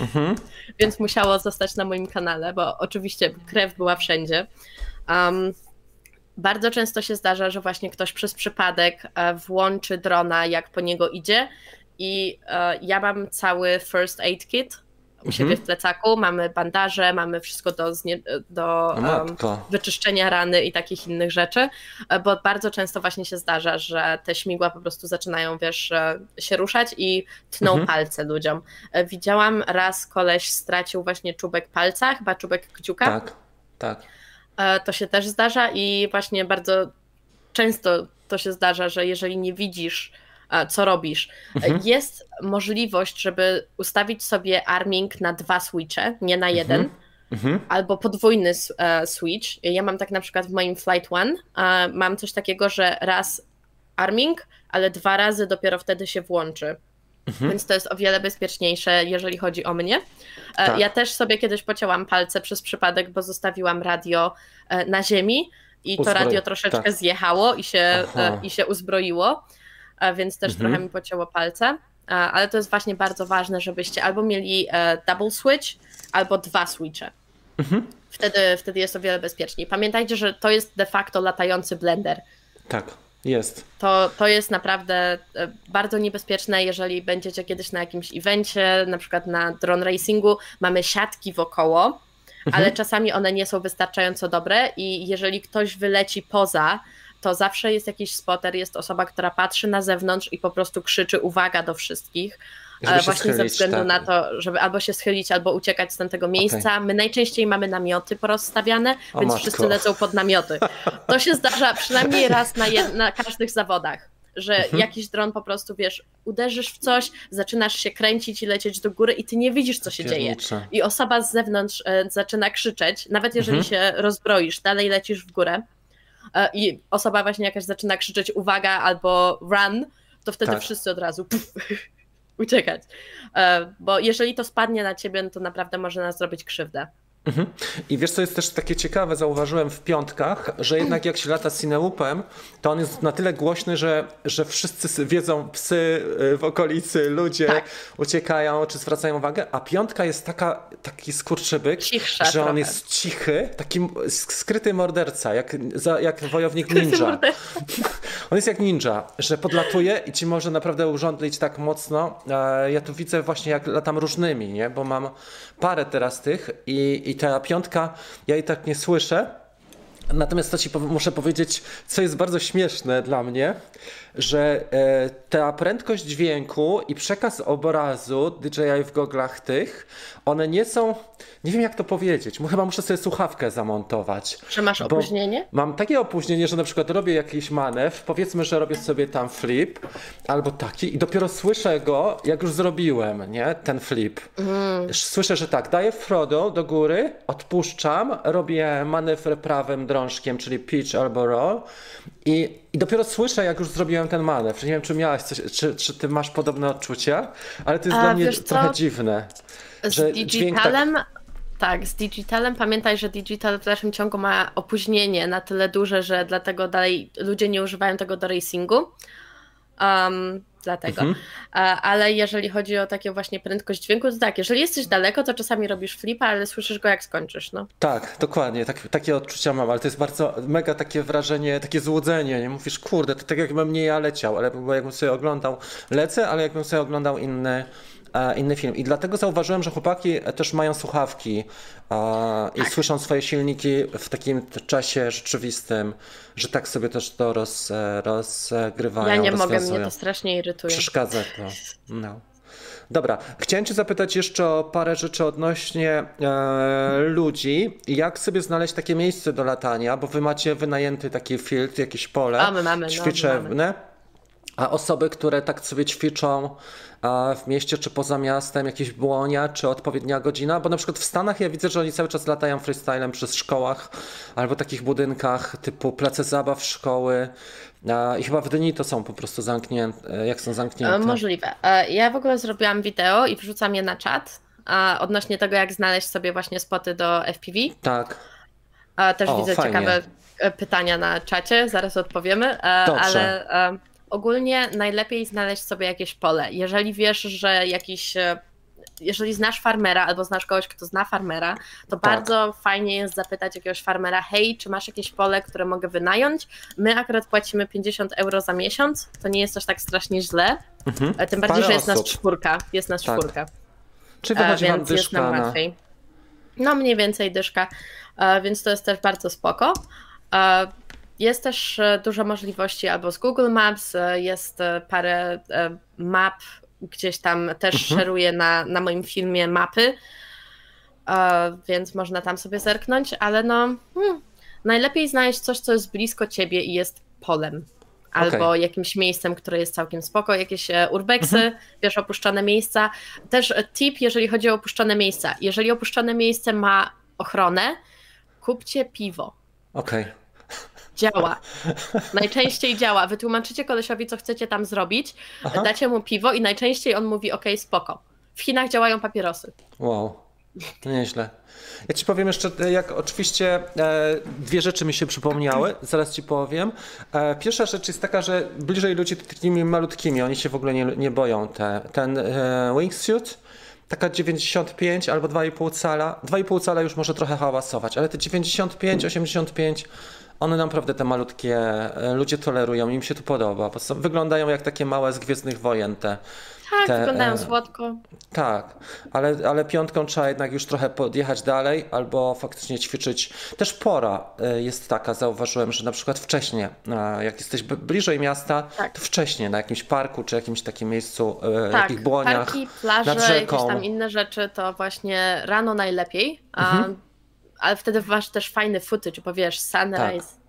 Speaker 1: Mhm.
Speaker 2: więc musiało zostać na moim kanale, bo oczywiście krew była wszędzie. Um, bardzo często się zdarza, że właśnie ktoś przez przypadek e, włączy drona, jak po niego idzie. I e, ja mam cały first aid kit u
Speaker 1: Mhm.
Speaker 2: siebie w plecaku. Mamy bandaże, mamy wszystko do, znie- do
Speaker 1: matko.
Speaker 2: wyczyszczenia rany i takich innych rzeczy, e, bo bardzo często właśnie się zdarza, że te śmigła po prostu zaczynają, wiesz, e, się ruszać i tną
Speaker 1: Mhm.
Speaker 2: palce ludziom. E, Widziałam raz koleś stracił właśnie czubek palca, chyba czubek kciuka.
Speaker 1: Tak, tak.
Speaker 2: E, To się też zdarza i właśnie bardzo często to się zdarza, że jeżeli nie widzisz, e, co robisz,
Speaker 1: Mhm.
Speaker 2: jest możliwość, żeby ustawić sobie arming na dwa switche, nie na jeden
Speaker 1: Mhm.
Speaker 2: albo podwójny e, switch. Ja mam tak na przykład w moim Flight One, mam coś takiego, że raz arming, ale dwa razy dopiero wtedy się włączy.
Speaker 1: Mhm.
Speaker 2: Więc to jest o wiele bezpieczniejsze, jeżeli chodzi o mnie. E,
Speaker 1: Tak.
Speaker 2: Ja też sobie kiedyś pocięłam palce przez przypadek, bo zostawiłam radio e, na ziemi i to
Speaker 1: Uzbroj-
Speaker 2: radio troszeczkę
Speaker 1: tak.
Speaker 2: zjechało i się,
Speaker 1: Aha.
Speaker 2: e, i się uzbroiło, więc też
Speaker 1: Mhm.
Speaker 2: trochę mi pocięło palce. Ale to jest właśnie bardzo ważne, żebyście albo mieli double switch, albo dwa switche.
Speaker 1: Mhm.
Speaker 2: Wtedy, wtedy jest o wiele bezpieczniej. Pamiętajcie, że to jest de facto latający blender.
Speaker 1: Tak, jest.
Speaker 2: To, to jest naprawdę e, bardzo niebezpieczne, jeżeli będziecie kiedyś na jakimś evencie, na przykład na drone racingu, mamy siatki wokoło, ale czasami one nie są wystarczająco dobre i jeżeli ktoś wyleci poza, to zawsze jest jakiś spotter, jest osoba, która patrzy na zewnątrz i po prostu krzyczy uwaga do wszystkich.
Speaker 1: Żeby
Speaker 2: właśnie ze względu
Speaker 1: tak.
Speaker 2: na to, żeby albo się schylić, albo uciekać z tamtego miejsca. My najczęściej mamy namioty porozstawiane,
Speaker 1: O
Speaker 2: więc
Speaker 1: matko.
Speaker 2: wszyscy lecą pod namioty. To się zdarza przynajmniej raz na, jed- na każdych zawodach, że
Speaker 1: Mhm.
Speaker 2: jakiś dron po prostu, wiesz, uderzysz w coś, zaczynasz się kręcić i lecieć do góry i ty nie widzisz, co się dzieje. I osoba z zewnątrz e, zaczyna krzyczeć, nawet jeżeli
Speaker 1: Mhm.
Speaker 2: się rozbroisz, dalej lecisz w górę e, i osoba właśnie jakaś zaczyna krzyczeć uwaga albo run, to wtedy
Speaker 1: Tak.
Speaker 2: wszyscy od razu puf, uciekać. E, Bo jeżeli to spadnie na ciebie, no to naprawdę może nas zrobić krzywdę.
Speaker 1: Mhm. I wiesz, co jest też takie ciekawe, zauważyłem w piątkach, że jednak jak się lata Cineupem, to on jest na tyle głośny, że, że wszyscy wiedzą, psy y, w okolicy, ludzie tak. uciekają czy zwracają uwagę, a piątka jest taka, taki skurczybyk, Cichsza że trochę. on jest cichy, taki skryty morderca, jak, jak wojownik skryty ninja. *laughs* on jest jak ninja, że podlatuje i ci może naprawdę urządlić tak mocno. E, ja tu widzę właśnie jak latam różnymi, nie? bo mam parę teraz tych i, i ta piątka, ja jej tak nie słyszę. Natomiast to ci muszę powiedzieć, co jest bardzo śmieszne dla mnie, że e, ta prędkość dźwięku i przekaz obrazu DJI w goglach tych, one nie są, nie wiem jak to powiedzieć, chyba muszę sobie słuchawkę zamontować.
Speaker 2: Że masz opóźnienie?
Speaker 1: Mam takie opóźnienie, że na przykład robię jakiś manewr, powiedzmy, że robię sobie tam flip albo taki i dopiero słyszę go, jak już zrobiłem, nie, ten flip. Mm. Słyszę, że tak, daję Frodo do góry, odpuszczam, robię manewr prawym drążkiem, czyli pitch albo roll i, i dopiero słyszę, jak już zrobiłem ten manewr. Nie wiem, czy miałaś coś, czy, czy ty masz podobne odczucia, ale to jest A, dla mnie trochę co? dziwne.
Speaker 2: Z digitalem, tak... tak, z digitalem pamiętaj, że digital w dalszym ciągu ma opóźnienie na tyle duże, że dlatego dalej ludzie nie używają tego do racingu. Um, dlatego. Mhm. Ale jeżeli chodzi o takie właśnie prędkość dźwięku, to tak, jeżeli jesteś daleko, to czasami robisz flipa, ale słyszysz go jak skończysz, no.
Speaker 1: Tak, dokładnie, tak, takie odczucia mam, ale to jest bardzo mega takie wrażenie, takie złudzenie, nie mówisz, kurde, to tak jakbym nie ja leciał, ale jakbym sobie oglądał, lecę, ale jakbym sobie oglądał inny inny film. I dlatego zauważyłem, że chłopaki też mają słuchawki i tak. słyszą swoje silniki w takim czasie rzeczywistym, że tak sobie też to roz, rozgrywają. Ja
Speaker 2: nie mogę, mnie to strasznie irytuje.
Speaker 1: Przeszkadza to. No. Dobra, chciałem Cię zapytać jeszcze o parę rzeczy odnośnie e, ludzi. Jak sobie znaleźć takie miejsce do latania, bo Wy macie wynajęty taki field, jakieś pole
Speaker 2: a, my mamy,
Speaker 1: ćwiczebne.
Speaker 2: No, my mamy.
Speaker 1: A osoby, które tak sobie ćwiczą w mieście czy poza miastem, jakieś błonia, czy odpowiednia godzina, bo na przykład w Stanach ja widzę, że oni cały czas latają freestylem przez szkołach albo takich budynkach typu place zabaw, szkoły. I chyba w dni to są po prostu zamknięte, jak są zamknięte.
Speaker 2: Możliwe. E, ja w ogóle zrobiłam wideo i wrzucam je na czat odnośnie tego, jak znaleźć sobie właśnie spoty do FPV.
Speaker 1: Tak.
Speaker 2: Też o, widzę fajnie. ciekawe e, pytania na czacie, zaraz odpowiemy, e, Dobrze. ale ogólnie najlepiej znaleźć sobie jakieś pole. Jeżeli wiesz, że jakiś e, jeżeli znasz farmera albo znasz kogoś, kto zna farmera, to tak. bardzo fajnie jest zapytać jakiegoś farmera, hej, czy masz jakieś pole, które mogę wynająć? My akurat płacimy 50 euro za miesiąc, to nie jest aż tak strasznie źle, mhm. E, tym bardziej, Parę że jest osób. nas czwórka, jest nas tak. czwórka.
Speaker 1: Czy wychodzi e, więc jest nam łatwiej.
Speaker 2: No mniej więcej dyszka, więc to jest też bardzo spoko. Jest też e, dużo możliwości albo z Google Maps, e, jest e, parę map, gdzieś tam też mhm. szeruję na, na moim filmie mapy, więc można tam sobie zerknąć, ale no hmm, najlepiej znaleźć coś, co jest blisko ciebie i jest polem. Albo okay. jakimś miejscem, które jest całkiem spoko, jakieś urbexy, mhm. wiesz, opuszczone miejsca. Też tip, jeżeli chodzi o opuszczone miejsca. Jeżeli opuszczone miejsce ma ochronę, kupcie piwo.
Speaker 1: Okej. Okay.
Speaker 2: Działa. *laughs* Najczęściej działa. Wytłumaczycie kolesiowi, co chcecie tam zrobić, Aha. dacie mu piwo i najczęściej on mówi, ok, spoko. W Chinach działają papierosy.
Speaker 1: Wow, nieźle. Ja ci powiem jeszcze, jak oczywiście e, dwie rzeczy mi się przypomniały, zaraz ci powiem. E, pierwsza rzecz jest taka, że bliżej ludzi takimi malutkimi, oni się w ogóle nie, nie boją. Te, ten e, wingsuit, taka 95 albo 2,5 cala. 2,5 cala już może trochę hałasować, ale te 95, 85 one naprawdę te malutkie e, ludzie tolerują, im się to podoba. Wyglądają jak takie małe z Gwiezdnych Wojen te.
Speaker 2: Tak, te, wyglądają e, słodko.
Speaker 1: Tak, ale, ale piątką trzeba jednak już trochę podjechać dalej albo faktycznie ćwiczyć. Też pora e, jest taka, zauważyłem, że na przykład wcześniej, jak jesteś bliżej miasta, tak. to wcześniej na jakimś parku czy jakimś takim miejscu, tak, jakich błoniach,
Speaker 2: parki, plaże, nad rzeką. jakieś tam inne rzeczy, to właśnie rano najlepiej. Mhm ale wtedy masz też fajny footage, bo wiesz, sunrise. Tak.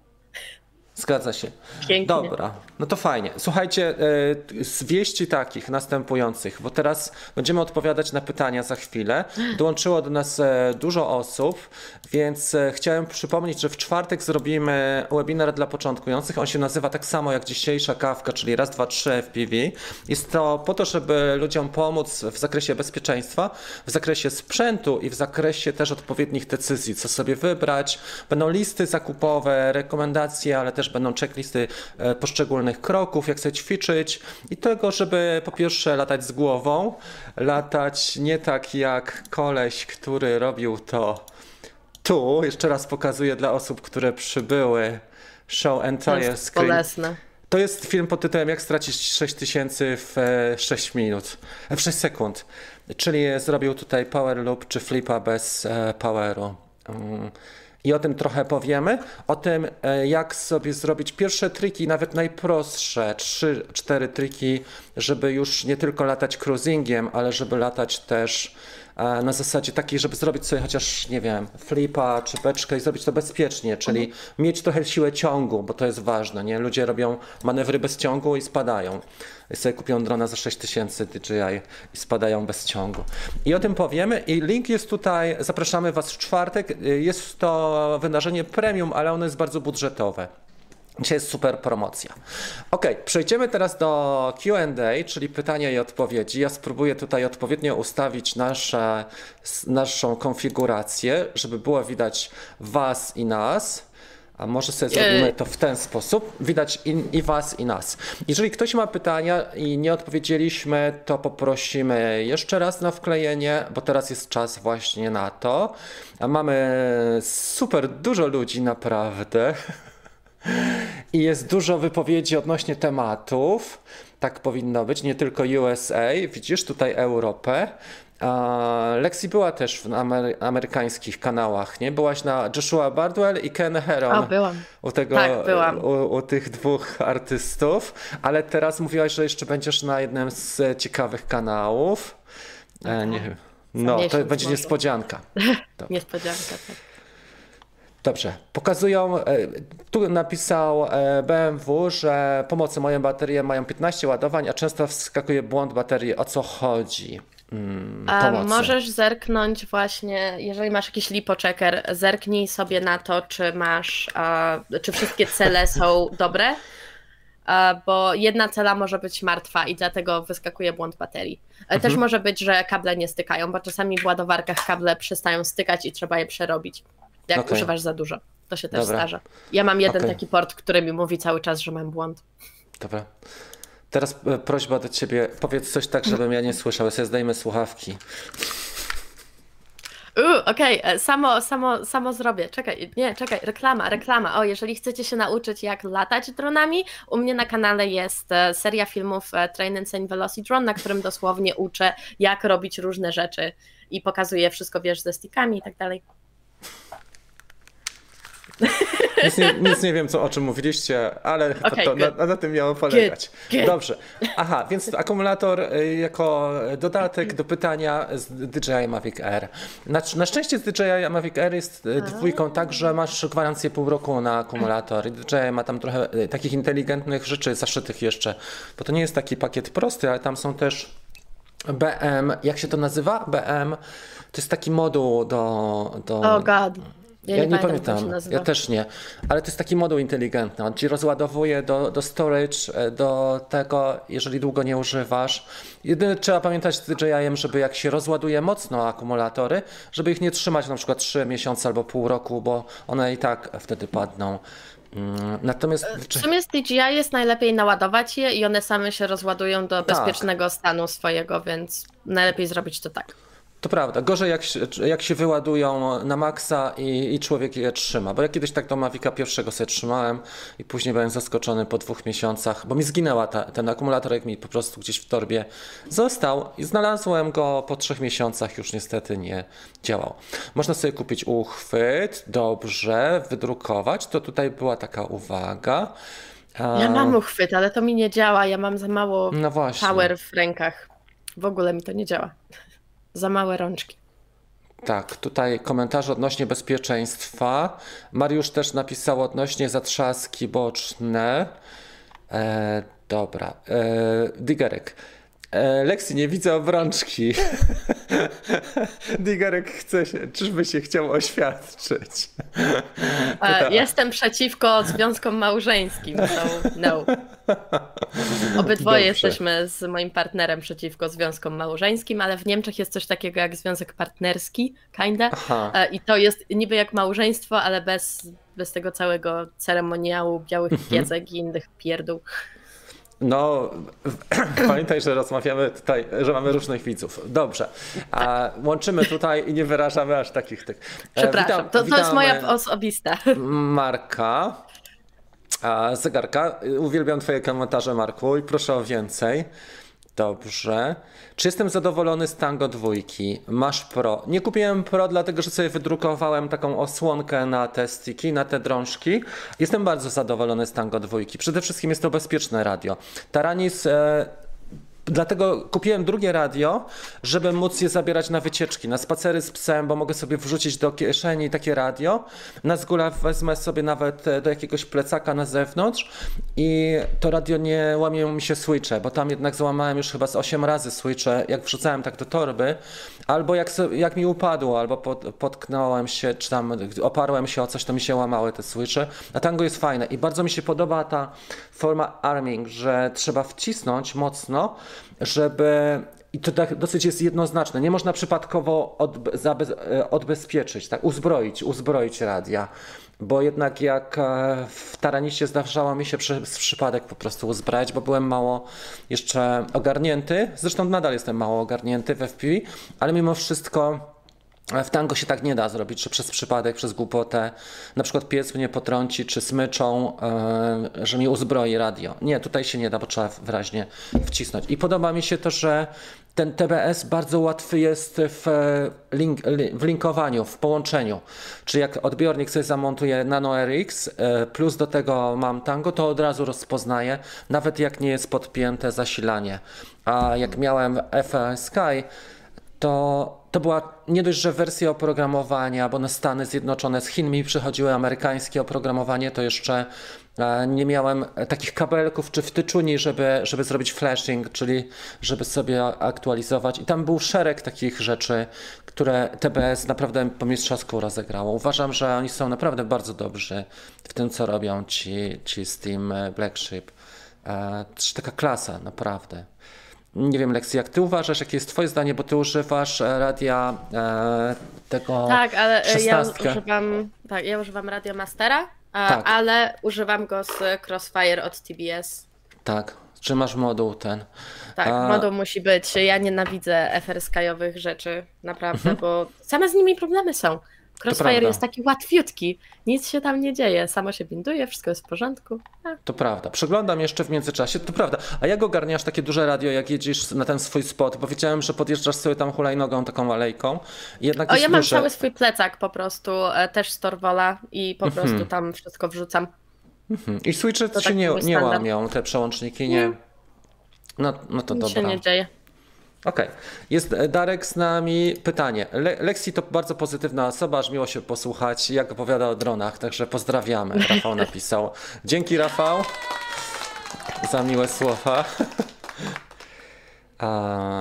Speaker 1: Zgadza się.
Speaker 2: Pięknie.
Speaker 1: Dobra, no to fajnie. Słuchajcie, e, z wieści takich następujących, bo teraz będziemy odpowiadać na pytania za chwilę. Dołączyło do nas e, dużo osób, więc e, chciałem przypomnieć, że w czwartek zrobimy webinar dla początkujących. On się nazywa tak samo jak dzisiejsza kawka, czyli raz, dwa, trzy FPV. Jest to po to, żeby ludziom pomóc w zakresie bezpieczeństwa, w zakresie sprzętu i w zakresie też odpowiednich decyzji, co sobie wybrać. Będą listy zakupowe, rekomendacje, ale też będą checklisty e, poszczególnych kroków, jak sobie ćwiczyć i tego, żeby po pierwsze latać z głową, latać nie tak jak koleś, który robił to tu. Jeszcze raz pokazuję dla osób, które przybyły. Show entire screen.
Speaker 2: bolesne.
Speaker 1: To jest film pod tytułem Jak stracić 6000 w e, 6 minut, e, w 6 sekund. Czyli zrobił tutaj power loop czy flipa bez e, poweru. I o tym trochę powiemy. O tym, e, jak sobie zrobić pierwsze triki, nawet najprostsze, 3-4 triki, żeby już nie tylko latać cruisingiem, ale żeby latać też na zasadzie takiej, żeby zrobić sobie chociaż, nie wiem, flipa czy beczkę i zrobić to bezpiecznie, czyli mieć trochę siłę ciągu, bo to jest ważne, nie? Ludzie robią manewry bez ciągu i spadają. I sobie kupią drona za 6000 DJI i spadają bez ciągu. I o tym powiemy i link jest tutaj, zapraszamy Was w czwartek. Jest to wydarzenie premium, ale ono jest bardzo budżetowe. Dzisiaj jest super promocja. Ok, przejdziemy teraz do QA, czyli pytania i odpowiedzi. Ja spróbuję tutaj odpowiednio ustawić nasze, naszą konfigurację, żeby było widać Was i nas. A może sobie zrobimy
Speaker 2: Ej.
Speaker 1: to w ten sposób. Widać i, i Was, i nas. Jeżeli ktoś ma pytania i nie odpowiedzieliśmy, to poprosimy jeszcze raz na wklejenie, bo teraz jest czas właśnie na to. A mamy super dużo ludzi, naprawdę. *laughs* I jest dużo wypowiedzi odnośnie tematów. Tak powinno być, nie tylko USA. Widzisz tutaj Europę. A Lexi była też w amery- amerykańskich kanałach, nie? Byłaś na Joshua Bardwell i Ken Heron.
Speaker 2: O, byłam.
Speaker 1: U, tego,
Speaker 2: Tak, byłam.
Speaker 1: U, u tych dwóch artystów, ale teraz mówiłaś, że jeszcze będziesz na jednym z ciekawych kanałów. E, nie wiem. No, to będzie
Speaker 2: może.
Speaker 1: niespodzianka. *laughs*
Speaker 2: Niespodzianka, tak.
Speaker 1: Dobrze. Pokazują, e, tu napisał e, BMW, że pomocy moje baterie mają 15 ładowań, a często wskakuje błąd baterii. O co chodzi? Mm,
Speaker 2: A możesz zerknąć właśnie, jeżeli masz jakiś lipochecker, zerknij sobie na to, czy masz, czy wszystkie cele są dobre, bo jedna cela może być martwa i dlatego wyskakuje błąd baterii. E, Też może być, że kable nie stykają, bo czasami w ładowarkach kable przestają stykać i trzeba je przerobić, jak
Speaker 1: Okej.
Speaker 2: używasz za dużo. To się też
Speaker 1: Dobra.
Speaker 2: zdarza. Ja mam jeden
Speaker 1: Okej.
Speaker 2: taki port, który mi mówi cały czas, że mam błąd.
Speaker 1: Dobra. Teraz e, prośba do ciebie. Powiedz coś tak, żebym ja nie słyszał. Ja sobie zdejmę słuchawki.
Speaker 2: Uuu, okej, e, samo, samo, samo zrobię. Czekaj, nie, czekaj, reklama, reklama. O, jeżeli chcecie się nauczyć, jak latać dronami, u mnie na kanale jest e, seria filmów Train and Velocity Drone, na którym dosłownie uczę, jak robić różne rzeczy i pokazuję wszystko, wiesz, ze stickami i tak dalej.
Speaker 1: Nic nie, nic nie wiem, co, o czym mówiliście, ale
Speaker 2: Okej,
Speaker 1: to, na,
Speaker 2: good.
Speaker 1: na tym miało polegać.
Speaker 2: good.
Speaker 1: Dobrze. Aha, więc akumulator y, jako dodatek do pytania z DJI Mavic Air. Na, na szczęście z DJI Mavic Air jest y, dwójką tak, że masz gwarancję pół roku na akumulator. DJI ma tam trochę y, takich inteligentnych rzeczy zaszytych jeszcze, bo to nie jest taki pakiet prosty, ale tam są też BM, jak się to nazywa? BM to jest taki moduł do... do
Speaker 2: Oh god. Ja,
Speaker 1: ja
Speaker 2: nie, pamiętam,
Speaker 1: ja też nie, ale to jest taki moduł inteligentny. On ci rozładowuje do, do storage, e, do tego, jeżeli długo nie używasz. Jedyne trzeba pamiętać z DJI-em, żeby jak się rozładuje mocno akumulatory, żeby ich nie trzymać na przykład 3 miesiące albo pół roku, bo one i tak wtedy padną. Mm, Natomiast
Speaker 2: W sumie z DJI jest najlepiej naładować je i one same się rozładują do
Speaker 1: Tak.
Speaker 2: bezpiecznego stanu swojego, więc najlepiej zrobić to tak.
Speaker 1: To prawda, gorzej jak się, jak się wyładują na maksa i, i człowiek je trzyma. Bo ja kiedyś tak do Mavica pierwszego sobie trzymałem i później byłem zaskoczony po dwóch miesiącach, bo mi zginęła ta, ten akumulator, jak mi po prostu gdzieś w torbie został i znalazłem go po trzech miesiącach, już niestety nie działał. Można sobie kupić uchwyt, dobrze, wydrukować. To tutaj była taka uwaga.
Speaker 2: Ja mam uchwyt, ale to mi nie działa, ja mam za mało
Speaker 1: No
Speaker 2: power w rękach. W ogóle mi to nie działa. Za małe rączki.
Speaker 1: Tak, tutaj komentarze odnośnie bezpieczeństwa. Mariusz też napisał odnośnie zatrzaski boczne. E, dobra. E, Digerek. E, Lexi, nie widzę obrączki. *laughs* Digerek chce się, czyżby się chciał oświadczyć?
Speaker 2: E, jestem przeciwko związkom małżeńskim, so no. Obydwoje Dobrze. jesteśmy z moim partnerem przeciwko związkom małżeńskim, ale w Niemczech jest coś takiego jak związek partnerski, kinda. E, I to jest niby jak małżeństwo, ale bez, bez tego całego ceremoniału białych mhm. piecek i innych pierdół.
Speaker 1: No, *clears throat* pamiętaj, że rozmawiamy tutaj, że mamy różnych widzów. Dobrze. Łączymy tutaj i nie wyrażamy aż takich tych.
Speaker 2: E, Przepraszam, witam, to, to jest moja osobista.
Speaker 1: Marka. Zegarka. Uwielbiam Twoje komentarze, Marku, i proszę o więcej. Dobrze. Czy jestem zadowolony z Tango dwójki? Masz Pro. Nie kupiłem Pro, dlatego że sobie wydrukowałem taką osłonkę na te sticki, na te drążki. Jestem bardzo zadowolony z Tango dwójki. Przede wszystkim jest to bezpieczne radio. Taranis e, Dlatego kupiłem drugie radio, żeby móc je zabierać na wycieczki, na spacery z psem, bo mogę sobie wrzucić do kieszeni takie radio. Na zgóla wezmę sobie nawet e, do jakiegoś plecaka na zewnątrz i to radio nie łamie mi się switche, bo tam jednak złamałem już chyba z 8 razy switche, jak wrzucałem tak do torby, albo jak, jak mi upadło, albo pod, potknąłem się, czy tam oparłem się o coś, to mi się łamały te switche. A tango jest fajne i bardzo mi się podoba ta forma arming, że trzeba wcisnąć mocno, żeby i to tak dosyć jest jednoznaczne. Nie można przypadkowo odbe e, odbezpieczyć, tak, uzbroić, uzbroić radia. Bo jednak jak e, w Taraniście zdarzało mi się przez przypadek po prostu uzbrać, bo byłem mało jeszcze ogarnięty. Zresztą nadal jestem mało ogarnięty w FPV, ale mimo wszystko w tango się tak nie da zrobić, że przez przypadek, przez głupotę, na przykład pies mnie potrąci, czy smyczą, yy, że mi uzbroi radio. Nie, tutaj się nie da, bo trzeba wyraźnie wcisnąć. I podoba mi się to, że ten TBS bardzo łatwy jest w, link, w linkowaniu, w połączeniu. Czyli jak odbiornik sobie zamontuje Nano RX, e, plus do tego mam Tango, to od razu rozpoznaje, nawet jak nie jest podpięte zasilanie. A jak miałem FL Sky, to to była nie dość, że wersja oprogramowania, bo na Stany Zjednoczone z Chin mi przychodziły amerykańskie oprogramowanie, to jeszcze e, nie miałem takich kabelków czy wtyczuni, żeby, żeby zrobić flashing, czyli żeby sobie aktualizować. I tam był szereg takich rzeczy, które TBS naprawdę po mistrzowsku rozegrało. Uważam, że oni są naprawdę bardzo dobrzy w tym, co robią ci, ci z Team Black Sheep. E, taka klasa, naprawdę. Nie wiem, Leksy, jak ty uważasz, jakie jest twoje zdanie, bo ty używasz e, radia e, tego
Speaker 2: Tak, ale 16. ja używam, tak, ja używam Radio Mastera, tak. ale używam go z Crossfire od TBS.
Speaker 1: Tak, czy masz moduł ten?
Speaker 2: Tak, A... moduł musi być. Ja nienawidzę FR rzeczy, naprawdę, mhm. bo same z nimi problemy są. Crossfire jest taki łatwiutki, nic się tam nie dzieje, samo się binduje, wszystko jest w porządku.
Speaker 1: A. To prawda. Przeglądam jeszcze w międzyczasie, to prawda. A jak ogarniasz takie duże radio, jak jedziesz na ten swój spot? Bo wiedziałem, że podjeżdżasz sobie tam hulajnogą taką alejką.
Speaker 2: Jednak o, ja mam cały swój plecak po prostu, e, też z Torwola i po mhm. prostu tam wszystko wrzucam.
Speaker 1: Mhm. I switche się nie, nie łamią, te przełączniki, nie? No, no to
Speaker 2: Nic
Speaker 1: dobra.
Speaker 2: się nie dzieje.
Speaker 1: Okej. Okay. Jest Darek z nami. Pytanie. Le Lexi to bardzo pozytywna osoba, aż miło się posłuchać, jak opowiada o dronach, także pozdrawiamy. Rafał napisał. *laughs* Dzięki Rafał za miłe słowa.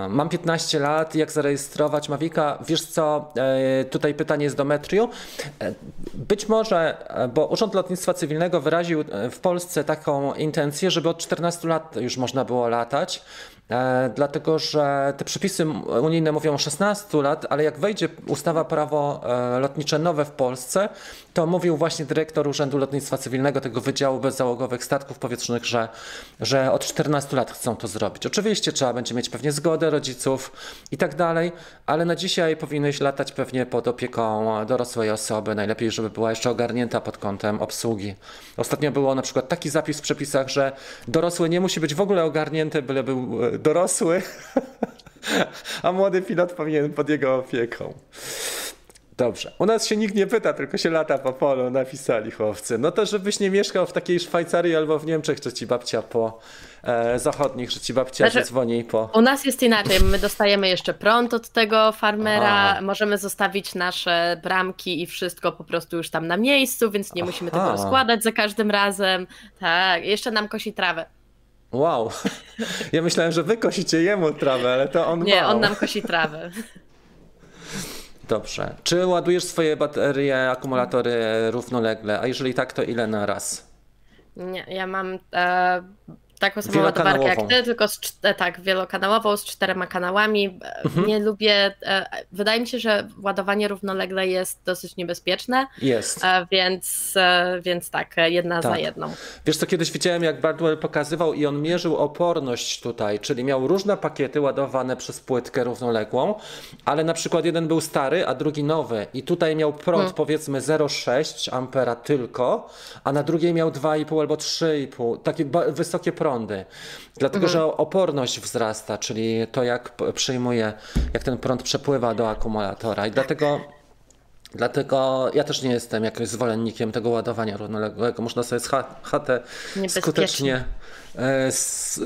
Speaker 1: Mam 15 lat, jak zarejestrować Mavica? Wiesz co, e, tutaj pytanie jest do Metriu. E, być może, e, bo Urząd Lotnictwa Cywilnego wyraził w Polsce taką intencję, żeby od 14 lat już można było latać. E, dlatego że te przepisy unijne mówią o 16 lat, ale jak wejdzie ustawa prawo e, lotnicze nowe w Polsce, to mówił właśnie dyrektor Urzędu Lotnictwa Cywilnego, tego Wydziału Bezzałogowych Statków Powietrznych, że, że od 14 lat chcą to zrobić. Oczywiście trzeba będzie mieć pewnie zgodę rodziców i tak dalej, ale na dzisiaj powinieneś latać pewnie pod opieką dorosłej osoby, najlepiej, żeby była jeszcze ogarnięta pod kątem obsługi. Ostatnio było na przykład taki zapis w przepisach, że dorosły nie musi być w ogóle ogarnięty, byle był e, dorosły, *laughs* a młody pilot powinien pod jego opieką. Dobrze. U nas się nikt nie pyta, tylko się lata po polu, napisali chłopcy. No to żebyś nie mieszkał w takiej Szwajcarii albo w Niemczech, że ci babcia po e, zachodnich, że ci babcia
Speaker 2: Znaczy,
Speaker 1: dzwoni po...
Speaker 2: U nas jest inaczej. My dostajemy jeszcze prąd od tego farmera,
Speaker 1: A.
Speaker 2: możemy zostawić nasze bramki i wszystko po prostu już tam na miejscu, więc nie musimy tego
Speaker 1: Aha.
Speaker 2: rozkładać za każdym razem. Tak, jeszcze nam kosi trawę.
Speaker 1: Wow. Ja myślałem, że wy kosicie jemu trawę, ale to on
Speaker 2: Nie,
Speaker 1: ma.
Speaker 2: on nam kosi trawę.
Speaker 1: Dobrze. Czy ładujesz swoje baterie, akumulatory równolegle? A jeżeli tak, to ile na raz?
Speaker 2: Nie, ja mam e, taką samą ładowarkę jak ty, tylko z, e, tak, wielokanałową z czterema kanałami. E,
Speaker 1: Mhm.
Speaker 2: Nie lubię, e, wydaje mi się, że ładowanie równolegle jest dosyć niebezpieczne,
Speaker 1: Jest.
Speaker 2: więc, więc tak, jedna za
Speaker 1: Tak.
Speaker 2: jedną.
Speaker 1: Wiesz co, kiedyś widziałem jak Bardwell pokazywał i on mierzył oporność tutaj, czyli miał różne pakiety ładowane przez płytkę równoległą, ale na przykład jeden był stary, a drugi nowy i tutaj miał prąd
Speaker 2: Hmm.
Speaker 1: powiedzmy 0,6 ampera tylko, a na drugiej miał 2,5 albo 3,5, takie wysokie prądy. Dlatego,
Speaker 2: Hmm.
Speaker 1: że oporność wzrasta, czyli to jak przyjmuje, jak ten prąd przepływa do akumulatora i dlatego Dlatego ja też nie jestem jakoś zwolennikiem tego ładowania równoległego. Można sobie chatę skutecznie e,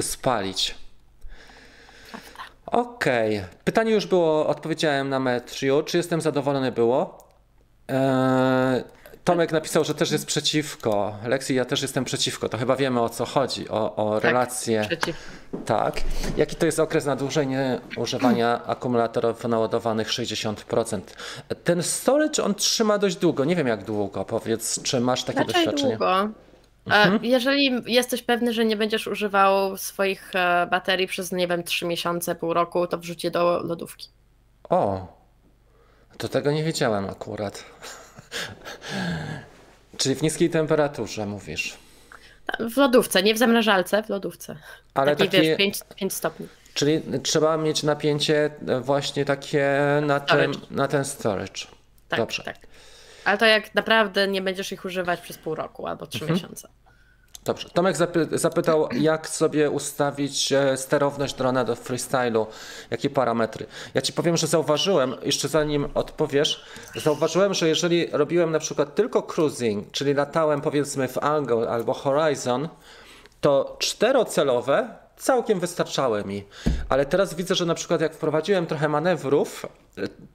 Speaker 1: spalić. Okej. Pytanie już było, odpowiedziałem na Metriu. Czy jestem zadowolony było? E, Tomek napisał, że też jest przeciwko. Lexi, ja też jestem przeciwko. To chyba wiemy o co chodzi, o, o relacje.
Speaker 2: Przeciw.
Speaker 1: Tak. Jaki to jest okres nadużenia używania *clears throat* akumulatorów naładowanych 60%? Ten storage on trzyma dość długo. Nie wiem jak długo. Powiedz, czy masz takie
Speaker 2: Raczej
Speaker 1: doświadczenie?
Speaker 2: długo. E,
Speaker 1: Mhm.
Speaker 2: Jeżeli jesteś pewny, że nie będziesz używał swoich e, baterii przez, nie wiem, 3 miesiące, pół roku, to wrzuć je do lodówki.
Speaker 1: O, to tego nie wiedziałem akurat. *laughs* Czyli w niskiej temperaturze mówisz.
Speaker 2: Ta- W lodówce, nie w zamrażalce, w lodówce.
Speaker 1: Ale
Speaker 2: Takiej,
Speaker 1: taki,
Speaker 2: wiesz, 5, 5 stopni.
Speaker 1: czyli trzeba mieć napięcie e, właśnie takie na ten,
Speaker 2: Storage.
Speaker 1: na ten storage.
Speaker 2: Tak,
Speaker 1: Dobrze.
Speaker 2: tak. Ale to jak naprawdę nie będziesz ich używać przez pół roku albo 3
Speaker 1: Mhm.
Speaker 2: miesiące.
Speaker 1: Dobrze. Tomek zapy- zapytał, jak sobie ustawić e, sterowność drona do freestylu, jakie parametry. Ja ci powiem, że zauważyłem, jeszcze zanim odpowiesz, zauważyłem, że jeżeli robiłem na przykład tylko cruising, czyli latałem powiedzmy w angle albo horizon, to czterocelowe całkiem wystarczały mi. Ale teraz widzę, że na przykład jak wprowadziłem trochę manewrów,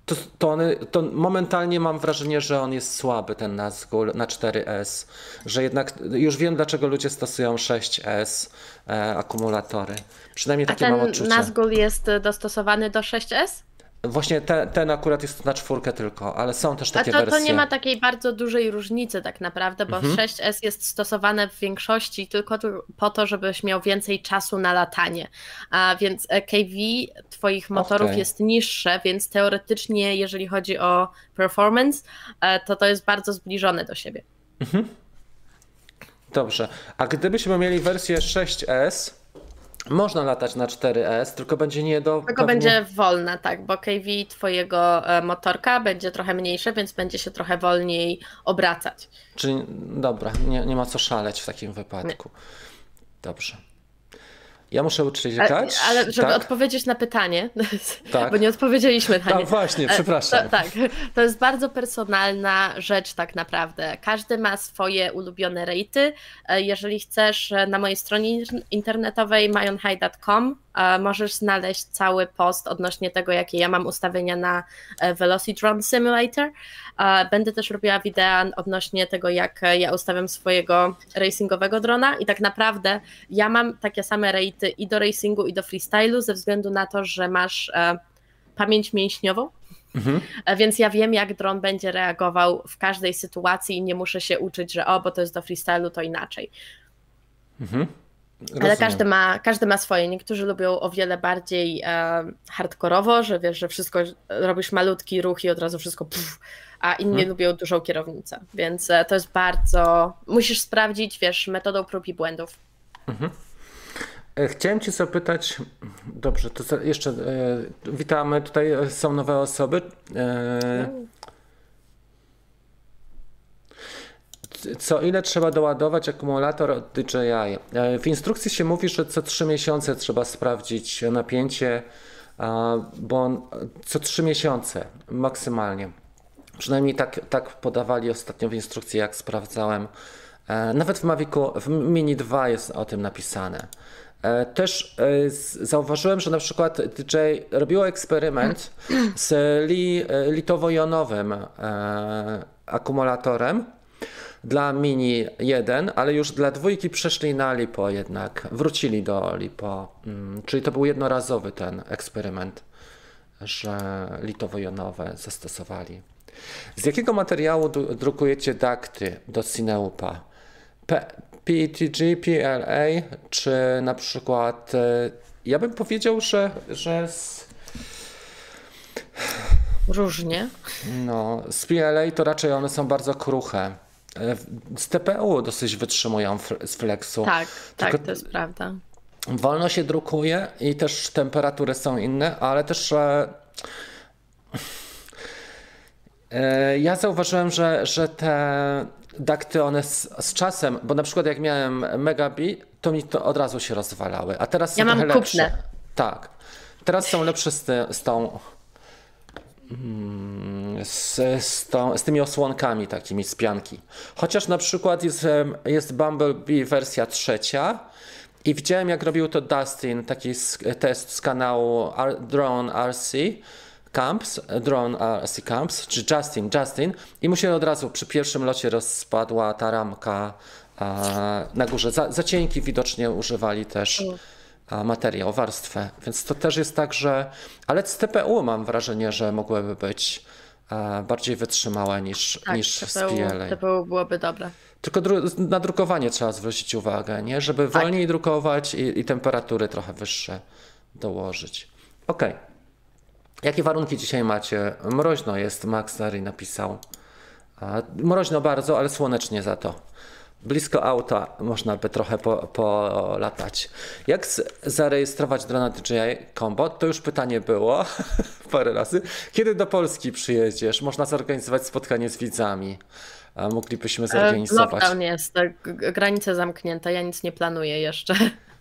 Speaker 1: to, to, to momentalnie mam wrażenie, że on jest słaby, ten Nazgul na 4S. Że jednak już wiem, dlaczego ludzie stosują 6S e, akumulatory. Przynajmniej
Speaker 2: A
Speaker 1: takie mam
Speaker 2: ten
Speaker 1: odczucie.
Speaker 2: Nazgul jest e, dostosowany do 6S?
Speaker 1: Właśnie te, ten akurat jest na czwórkę tylko, ale są też
Speaker 2: A
Speaker 1: takie
Speaker 2: to,
Speaker 1: wersje.
Speaker 2: to nie ma takiej bardzo dużej różnicy tak naprawdę, bo
Speaker 1: Mhm.
Speaker 2: 6S jest stosowane w większości tylko po to, żebyś miał więcej czasu na latanie. A więc KV twoich motorów
Speaker 1: Okej.
Speaker 2: jest niższe, więc teoretycznie jeżeli chodzi o performance, e, to to jest bardzo zbliżone do siebie.
Speaker 1: Dobrze. A gdybyśmy mieli wersję 6S, można latać na 4S, tylko będzie nie do.
Speaker 2: Tylko
Speaker 1: pewnie-
Speaker 2: będzie wolna, tak, bo KV twojego e, motorka będzie trochę mniejsze, więc będzie się trochę wolniej obracać.
Speaker 1: Czyli dobra, nie, nie ma co szaleć w takim wypadku. Dobrze. Ja muszę uciekać.
Speaker 2: Ale, ale żeby
Speaker 1: tak?
Speaker 2: odpowiedzieć na pytanie, *laughs*
Speaker 1: Tak.
Speaker 2: bo nie odpowiedzieliśmy na
Speaker 1: A
Speaker 2: nie.
Speaker 1: właśnie,
Speaker 2: E,
Speaker 1: przepraszam.
Speaker 2: To, tak, to jest bardzo personalna rzecz tak naprawdę. Każdy ma swoje ulubione rejty. E, Jeżeli chcesz, e, na mojej stronie inter- internetowej myonhigh.com e, możesz znaleźć cały post odnośnie tego, jakie ja mam ustawienia na e, Velocitron Simulator. E, Będę też robiła wideo odnośnie tego, jak e, ja ustawiam swojego racingowego drona i tak naprawdę ja mam takie same rejty i do racingu i do freestylu ze względu na to, że masz e, pamięć mięśniową,
Speaker 1: Mhm.
Speaker 2: E, Więc ja wiem, jak dron będzie reagował w każdej sytuacji i nie muszę się uczyć, że o, bo to jest do freestylu, to inaczej. Ale
Speaker 1: Rozumiem.
Speaker 2: każdy ma, każdy ma swoje. Niektórzy lubią o wiele bardziej e, hardkorowo, że wiesz, że wszystko robisz malutki ruch i od razu wszystko puf, a inni
Speaker 1: Mhm.
Speaker 2: lubią dużą kierownicę. Więc e, to jest bardzo. Musisz sprawdzić, wiesz, metodą prób i błędów.
Speaker 1: E, Chciałem Cię zapytać, dobrze, to jeszcze e, witamy, tutaj są nowe osoby. E, co ile trzeba doładować akumulator od DJI? E, w instrukcji się mówi, że co 3 miesiące trzeba sprawdzić napięcie, bo co 3 miesiące maksymalnie. Przynajmniej tak, tak podawali ostatnio w instrukcji, jak sprawdzałem. E, nawet w Mavicu w Mini 2 jest o tym napisane. E, też zauważyłem, że na przykład DJ robiło eksperyment z li, litowo-jonowym akumulatorem dla Mini 1, ale już dla dwójki przeszli na LiPo jednak. Wrócili do LiPo. Mm, czyli to był jednorazowy ten eksperyment, że litowo-jonowe zastosowali. Z jakiego materiału drukujecie dakty do Cineupa? PETG, PLA, czy na przykład. E, ja bym powiedział, że, że z.
Speaker 2: Różnie.
Speaker 1: No, z PLA to raczej one są bardzo kruche. E, z TPU dosyć wytrzymują z flexu.
Speaker 2: Tak, Tylko tak, to jest prawda.
Speaker 1: Wolno się drukuje i też temperatury są inne, ale też. E, ja zauważyłem, że, że te dakty one z, z, czasem, bo na przykład jak miałem Megabi, to mi to od razu się rozwalały, a teraz
Speaker 2: ja
Speaker 1: są
Speaker 2: mam
Speaker 1: trochę
Speaker 2: kupne.
Speaker 1: lepsze. Tak. Teraz są lepsze z, ty, z tą z, z, tą, z tymi osłonkami takimi z pianki. Chociaż na przykład jest, jest Bumblebee wersja trzecia i widziałem jak robił to Dustin, taki test z kanału Drone RC Camps, Drone RC Camps, czy Justin, Justin i mu się od razu przy pierwszym locie rozpadła ta ramka na górze. Za, za cienki widocznie używali też materiał, warstwę, więc to też jest tak, że ale z TPU mam wrażenie, że mogłyby być bardziej wytrzymałe niż,
Speaker 2: tak,
Speaker 1: niż
Speaker 2: TPU,
Speaker 1: z PLA.
Speaker 2: TPU byłoby dobre.
Speaker 1: Tylko na drukowanie trzeba zwrócić uwagę, nie? żeby tak. wolniej drukować i, i temperatury trochę wyższe dołożyć. Okay. Jakie warunki dzisiaj macie? Mroźno jest, Max Dary napisał. Mroźno bardzo, ale słonecznie za to. Blisko auta można by trochę polatać. Po Jak zarejestrować drona DJI Combo? To już pytanie było *laughs* parę razy. Kiedy do Polski przyjedziesz? Można zorganizować spotkanie z widzami. Moglibyśmy e, zorganizować.
Speaker 2: Lockdown jest, granice zamknięte, ja nic nie planuję jeszcze.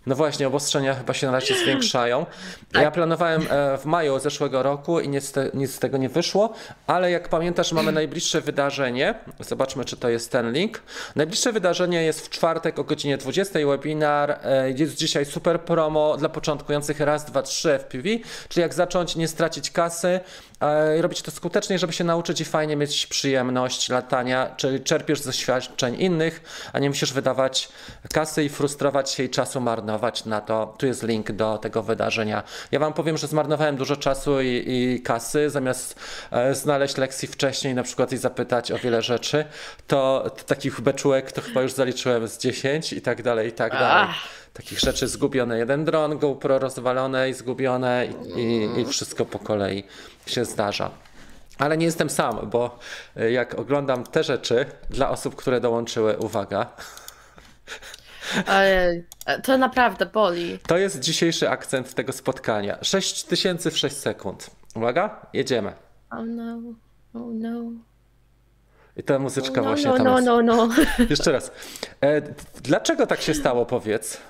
Speaker 1: No właśnie, obostrzenia chyba się na razie zwiększają. Tak. Ja planowałem e, w maju zeszłego roku i nic, nic z tego nie wyszło, ale jak pamiętasz, mamy najbliższe wydarzenie. Zobaczmy, czy to jest ten link. Najbliższe wydarzenie jest w czwartek o godzinie 20. Webinar. E, jest dzisiaj super promo dla początkujących raz, dwa, trzy FPV, czyli jak zacząć nie stracić kasy, e, robić to skutecznie, żeby się nauczyć i fajnie mieć przyjemność latania, czyli czerpiesz ze doświadczeń innych, a nie musisz wydawać kasy i frustrować się i czasu marnować na to. Tu jest link do tego wydarzenia. Ja Wam powiem, że zmarnowałem dużo czasu i, i kasy, zamiast e, znaleźć lekcji wcześniej na przykład i zapytać o wiele rzeczy, to, to takich beczułek to chyba już zaliczyłem z 10 i tak dalej, i tak dalej takich rzeczy zgubione. Jeden dron, GoPro rozwalone i zgubione i, i, i wszystko po kolei się zdarza. Ale nie jestem sam, bo e, jak oglądam te rzeczy dla osób, które dołączyły, uwaga. *laughs*
Speaker 2: Ojej, to naprawdę boli.
Speaker 1: To jest dzisiejszy akcent tego spotkania. 6000 w 6 sekund. Uwaga, jedziemy.
Speaker 2: Oh no, oh no.
Speaker 1: I ta muzyczka
Speaker 2: oh no,
Speaker 1: właśnie
Speaker 2: no,
Speaker 1: tam
Speaker 2: no,
Speaker 1: jest.
Speaker 2: no, no. *laughs*
Speaker 1: Jeszcze raz. E, dlaczego tak się stało, powiedz?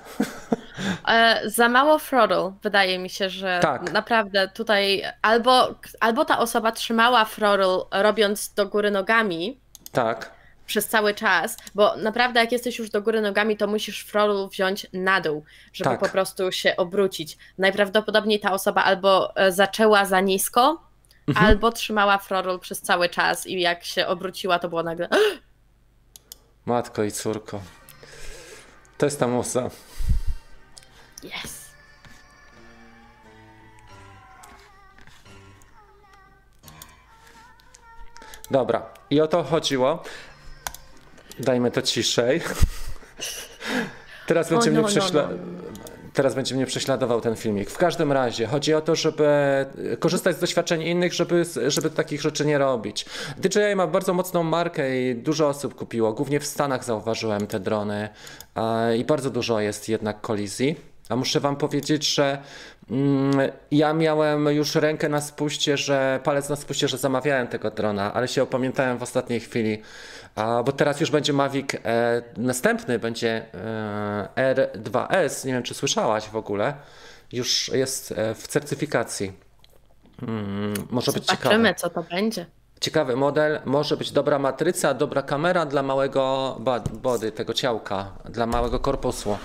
Speaker 2: E, za mało throttle, wydaje mi się, że tak. naprawdę tutaj albo, albo ta osoba trzymała throttle robiąc do góry nogami.
Speaker 1: Tak.
Speaker 2: Przez cały czas, bo naprawdę jak jesteś już do góry nogami, to musisz throttle wziąć na dół, żeby tak. po prostu się obrócić. Najprawdopodobniej ta osoba albo e, zaczęła za nisko, mhm. albo trzymała throttle przez cały czas i jak się obróciła, to było nagle.
Speaker 1: Matko i córko. To jest ta musa.
Speaker 2: Yes.
Speaker 1: Dobra, i o to chodziło. Dajmy to ciszej. *laughs* Teraz będzie, oh, no, prześla... no, no. Teraz będzie mnie prześladował ten filmik. W każdym razie chodzi o to, żeby korzystać z doświadczeń innych, żeby, żeby takich rzeczy nie robić. DJI ma bardzo mocną markę i dużo osób kupiło. Głównie w Stanach zauważyłem te drony i bardzo dużo jest jednak kolizji. A muszę wam powiedzieć, że mm, ja miałem już rękę na spuście, że palec na spuście, że zamawiałem tego drona, ale się opamiętałem w ostatniej chwili, a, bo teraz już będzie Mavic e, następny, będzie e, R2S. Nie wiem, czy słyszałaś w ogóle. Już jest e, w certyfikacji. Mm, może
Speaker 2: Zobaczymy,
Speaker 1: być ciekawe.
Speaker 2: co to będzie.
Speaker 1: Ciekawy model, może być dobra matryca, dobra kamera dla małego body, tego ciałka, dla małego korpusu.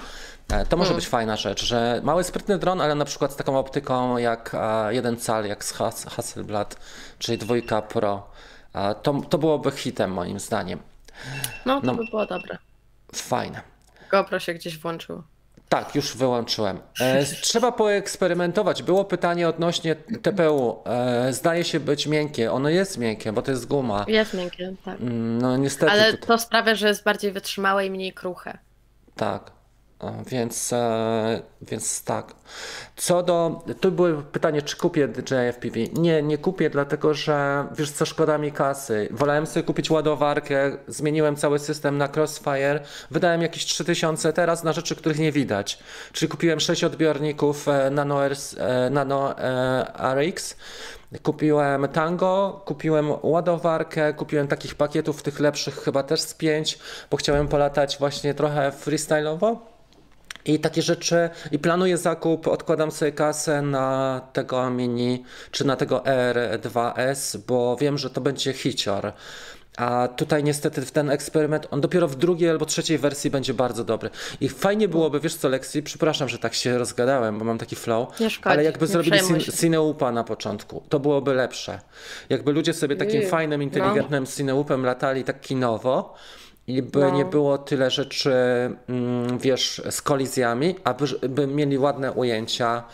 Speaker 1: E, to może hmm. być fajna rzecz, że mały sprytny dron, ale na przykład z taką optyką jak jeden cal, jak z Hasselblad, czyli dwójka Pro. To, to byłoby hitem moim zdaniem.
Speaker 2: No to no, by było dobre.
Speaker 1: Fajne.
Speaker 2: GoPro się gdzieś włączyło.
Speaker 1: Tak, już wyłączyłem. E, trzeba poeksperymentować. Było pytanie odnośnie TPU. E, zdaje się być miękkie. Ono jest miękkie, bo to jest guma.
Speaker 2: Jest miękkie, tak.
Speaker 1: Mm, no niestety.
Speaker 2: Ale to, to sprawia, że jest bardziej wytrzymałe i mniej kruche.
Speaker 1: Tak. Więc, e, więc tak. Co do. Tu było pytanie, czy kupię DJI FPV. Nie, nie kupię, dlatego że wiesz co, szkoda mi kasy. Wolałem sobie kupić ładowarkę, zmieniłem cały system na Crossfire, wydałem jakieś 3000 teraz na rzeczy, których nie widać. Czyli kupiłem 6 odbiorników e, Nano, e, Nano RX. Kupiłem tango, kupiłem ładowarkę, kupiłem takich pakietów, tych lepszych chyba też z 5, bo chciałem polatać właśnie trochę freestyle'owo. I takie rzeczy, i planuję zakup, odkładam sobie kasę na tego mini, czy na tego R2S, bo wiem, że to będzie hicior. A tutaj niestety w ten eksperyment, on dopiero w drugiej albo trzeciej wersji będzie bardzo dobry. I fajnie byłoby, wiesz co Lexi, przepraszam, że tak się rozgadałem, bo mam taki flow,
Speaker 2: nie szkodzi,
Speaker 1: ale jakby zrobili Cineupa na początku, to byłoby lepsze. Jakby ludzie sobie takim fajnym, no. inteligentnym no. Cineupem latali tak kinowo, i by no. nie było tyle rzeczy, mm, wiesz, z kolizjami, aby by mieli ładne ujęcia.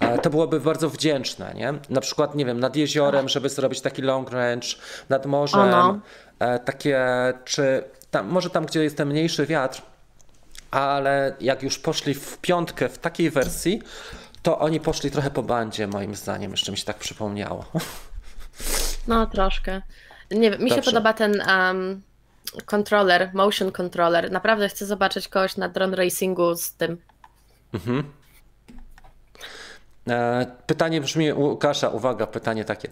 Speaker 1: E, to byłoby bardzo wdzięczne, nie? Na przykład, nie wiem, nad jeziorem, żeby zrobić taki long range, nad morzem, no. takie, czy tam, może tam, gdzie jest ten mniejszy wiatr, ale jak już poszli w piątkę w takiej wersji, to oni poszli trochę po bandzie, moim zdaniem, jeszcze mi się tak przypomniało. *laughs*
Speaker 2: No, troszkę. Nie wiem, mi Dobrze. się podoba ten um, controller, motion controller. Naprawdę chcę zobaczyć kogoś na drone racingu z tym. Mhm.
Speaker 1: E, pytanie brzmi, Łukasza, uwaga, pytanie takie.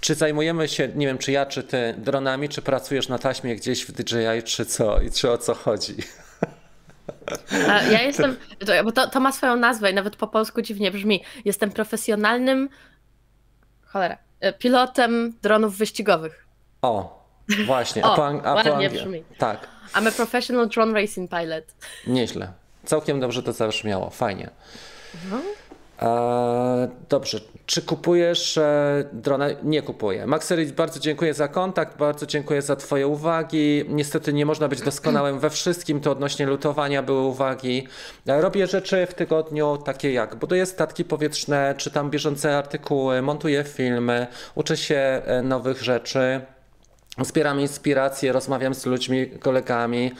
Speaker 1: Czy zajmujemy się, nie wiem, czy ja, czy ty dronami, czy pracujesz na taśmie gdzieś w DJI, czy co, i czy o co chodzi?
Speaker 2: Ja jestem, bo to, to ma swoją nazwę i nawet po polsku dziwnie brzmi. Jestem profesjonalnym, cholera, e, pilotem dronów wyścigowych.
Speaker 1: O, Właśnie,
Speaker 2: o, a po, a po brzmi.
Speaker 1: Tak.
Speaker 2: I'm a professional drone racing pilot.
Speaker 1: Nieźle. Całkiem dobrze to zabrzmiało, fajnie. Mhm. E, dobrze, czy kupujesz e, drona? Nie kupuję. Maxerit, bardzo dziękuję za kontakt, bardzo dziękuję za Twoje uwagi. Niestety nie można być doskonałym we wszystkim, to odnośnie lutowania były uwagi. E, robię rzeczy w tygodniu takie jak buduję statki powietrzne, czytam bieżące artykuły, montuję filmy, uczę się e, nowych rzeczy. Zbieram inspiracje, rozmawiam z ludźmi, kolegami,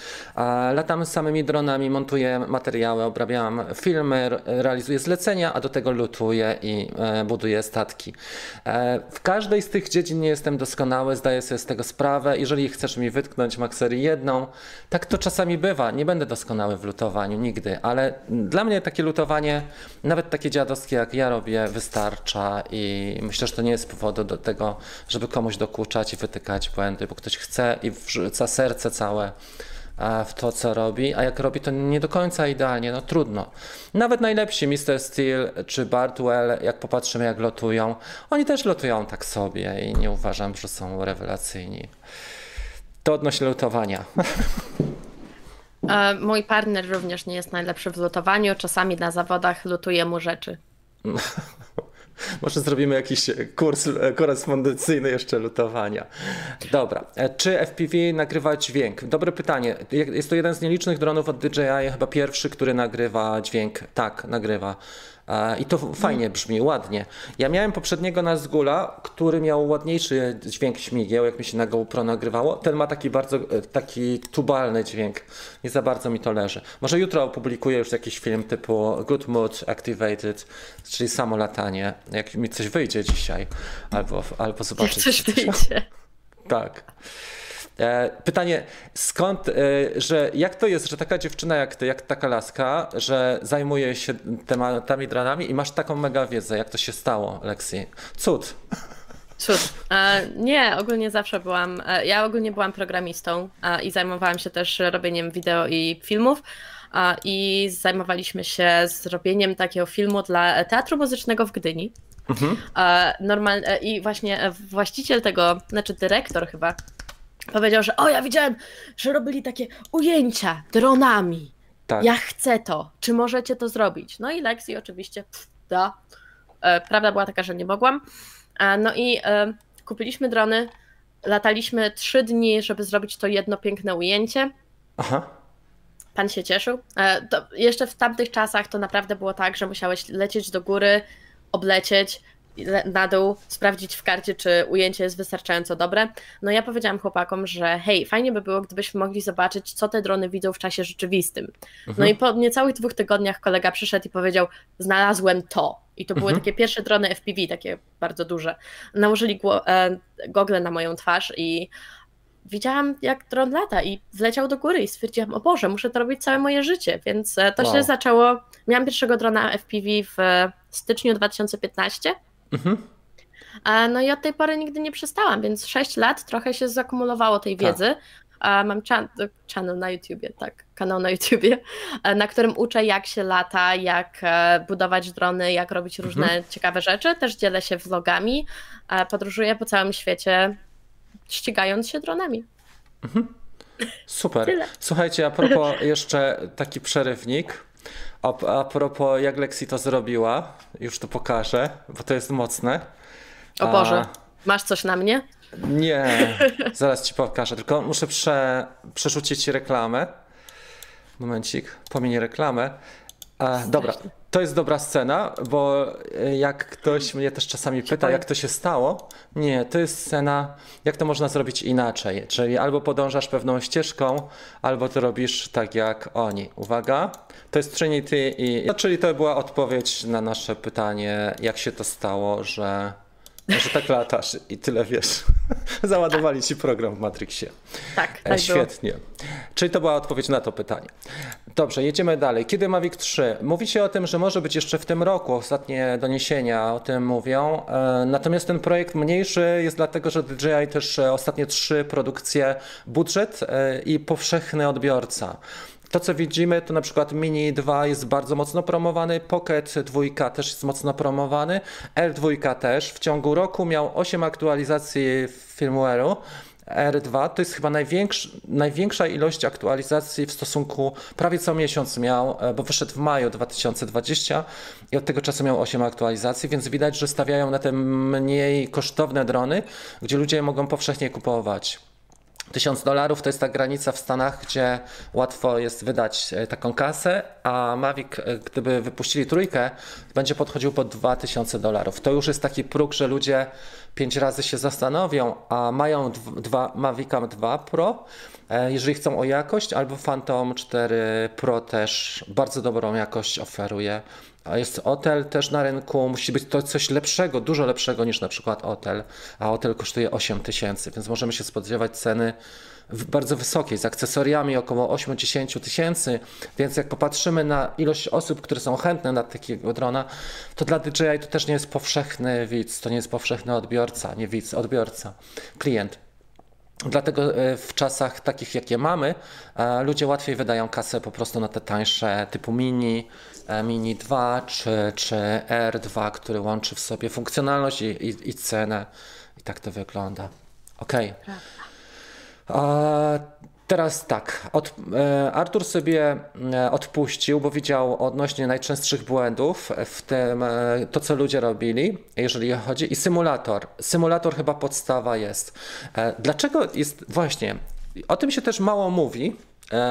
Speaker 1: latam z samymi dronami, montuję materiały, obrabiam filmy, realizuję zlecenia, a do tego lutuję i e, buduję statki. E, w każdej z tych dziedzin nie jestem doskonały, zdaję sobie z tego sprawę. Jeżeli chcesz mi wytknąć makserii jedną, tak to czasami bywa. Nie będę doskonały w lutowaniu nigdy, ale dla mnie takie lutowanie, nawet takie dziadowskie jak ja robię, wystarcza i myślę, że to nie jest powodu do tego, żeby komuś dokuczać i wytykać bo ktoś chce i wrzuca serce całe e, w to, co robi, a jak robi to nie do końca idealnie, no trudno. Nawet najlepsi Mr. Steel czy Bartwell, jak popatrzymy jak lotują, oni też lotują tak sobie i nie uważam, że są rewelacyjni. To odnośnie lutowania. *laughs*
Speaker 2: E, mój partner również nie jest najlepszy w lutowaniu, czasami na zawodach lutuje mu rzeczy. *laughs*
Speaker 1: Może zrobimy jakiś kurs korespondencyjny jeszcze lutowania. Dobra. E, czy FPV nagrywa dźwięk? Dobre pytanie. Jest to jeden z nielicznych dronów od DJI, chyba pierwszy, który nagrywa dźwięk. Tak, nagrywa. I to fajnie brzmi, ładnie. Ja miałem poprzedniego na Zgula, który miał ładniejszy dźwięk śmigieł, jak mi się na GoPro nagrywało. Ten ma taki bardzo e, taki tubalny dźwięk. Nie za bardzo mi to leży. Może jutro opublikuję już jakiś film typu Good Mood Activated, czyli samo latanie. Jak mi coś wyjdzie dzisiaj, albo, albo zobaczyć.
Speaker 2: Jak coś wyjdzie.
Speaker 1: Tak. E, pytanie, skąd, e, że jak to jest, że taka dziewczyna jak ty, jak taka laska, że zajmuje się tematami dranami i masz taką mega wiedzę, jak to się stało, Lexi? Cud.
Speaker 2: Cud. E, nie, ogólnie zawsze byłam, ja ogólnie byłam programistą i zajmowałam się też robieniem wideo i filmów, i zajmowaliśmy się zrobieniem takiego filmu dla Teatru Muzycznego w Gdyni. Mhm. Normal, I właśnie właściciel tego, znaczy dyrektor chyba, powiedział, że o, ja widziałem, że robili takie ujęcia dronami. Tak. Ja chcę to. Czy możecie to zrobić? No i Lexi oczywiście pff, da. E, prawda była taka, że nie mogłam. No i e, kupiliśmy drony, lataliśmy trzy dni, żeby zrobić to jedno piękne ujęcie. Aha. Pan się cieszył. E, to jeszcze w tamtych czasach to naprawdę było tak, że musiałeś lecieć do góry, oblecieć, na dół, sprawdzić w karcie, czy ujęcie jest wystarczająco dobre. No ja powiedziałam chłopakom, że hej, fajnie by było, gdybyśmy mogli zobaczyć, co te drony widzą w czasie rzeczywistym. Mhm. No i po niecałych dwóch tygodniach kolega przyszedł i powiedział, znalazłem to. I to były mhm. takie pierwsze drony FPV, takie bardzo duże. Nałożyli e, gogle na moją twarz i widziałam, jak dron lata i wleciał do góry i stwierdziłam, o Boże, muszę to robić całe moje życie, więc e, to wow. się zaczęło. Miałam pierwszego drona FPV w styczniu 2015 Mhm. No i od tej pory nigdy nie przestałam, więc 6 lat trochę się zakumulowało tej tak. wiedzy. Tak. Mam channel na YouTubie, tak, kanał na YouTubie, na którym uczę jak się lata, jak e, budować drony, jak robić różne mhm. ciekawe rzeczy. Też dzielę się vlogami, podróżuję po całym świecie, ścigając się dronami. Mhm.
Speaker 1: Super. Słuchajcie, a propos jeszcze taki przerywnik. A, a propos, jak Lexi to zrobiła, już to pokażę, bo to jest mocne.
Speaker 2: O Boże, a... masz coś na mnie?
Speaker 1: Nie, *laughs* zaraz ci pokażę, tylko muszę prze, przerzucić reklamę. Momencik, pomienię reklamę. A, dobra, to jest dobra scena, bo e, jak ktoś mnie też czasami pyta, jak to się stało, nie, to jest scena, jak to można zrobić inaczej. Czyli albo podążasz pewną ścieżką, albo to robisz tak jak oni. Uwaga, to jest Trinity i. No, czyli to była odpowiedź na nasze pytanie, jak się to stało, że że tak latasz i tyle wiesz. *laughs* Załadowali ci program w Matrixie.
Speaker 2: Tak, e, tak
Speaker 1: Świetnie. Było. Czyli to była odpowiedź na to pytanie. Dobrze, jedziemy dalej. Kiedy Mavic 3? Mówi się o tym, że może być jeszcze w tym roku. Ostatnie doniesienia o tym mówią. E, natomiast ten projekt mniejszy jest dlatego, że DJI też e, ostatnie trzy produkcje budżet i powszechny odbiorca. To, co widzimy, to na przykład Mini 2 jest bardzo mocno promowany, Pocket 2 też jest mocno promowany, L2 też. W ciągu roku miał 8 aktualizacji firmware'u. R2 to jest chyba największa ilość aktualizacji w stosunku, prawie co miesiąc miał, e, bo wyszedł w maju 2020 i od tego czasu miał 8 aktualizacji, więc widać, że stawiają na te mniej kosztowne drony, gdzie ludzie mogą powszechnie kupować. 1000 dolarów to jest ta granica w Stanach, gdzie łatwo jest wydać e, taką kasę, a Mavic, e, gdyby wypuścili trójkę, będzie podchodził po 2000 dolarów. To już jest taki próg, że ludzie pięć razy się zastanowią, a mają dwa, Mavica 2 Pro, e, jeżeli chcą o jakość, albo Phantom 4 Pro też bardzo dobrą jakość oferuje. A jest hotel też na rynku, musi być to coś lepszego, dużo lepszego niż na przykład hotel, a hotel kosztuje 8 tysięcy, więc możemy się spodziewać ceny bardzo wysokiej, z akcesoriami około 8-10 tysięcy, więc jak popatrzymy na ilość osób, które są chętne na takiego drona, to dla DJI to też nie jest powszechny widz, to nie jest powszechny odbiorca, nie widz, odbiorca, klient. Dlatego e, w czasach takich, jakie mamy, e, ludzie łatwiej wydają kasę po prostu na te tańsze typu mini, Mini 2 czy, czy R2, który łączy w sobie funkcjonalność i, i, i cenę. I tak to wygląda. Ok. Teraz tak, od, e, Artur sobie e, odpuścił, bo widział odnośnie najczęstszych błędów w tym, e, to co ludzie robili, jeżeli chodzi, i symulator. Symulator chyba podstawa jest. Dlaczego jest, właśnie, o tym się też mało mówi,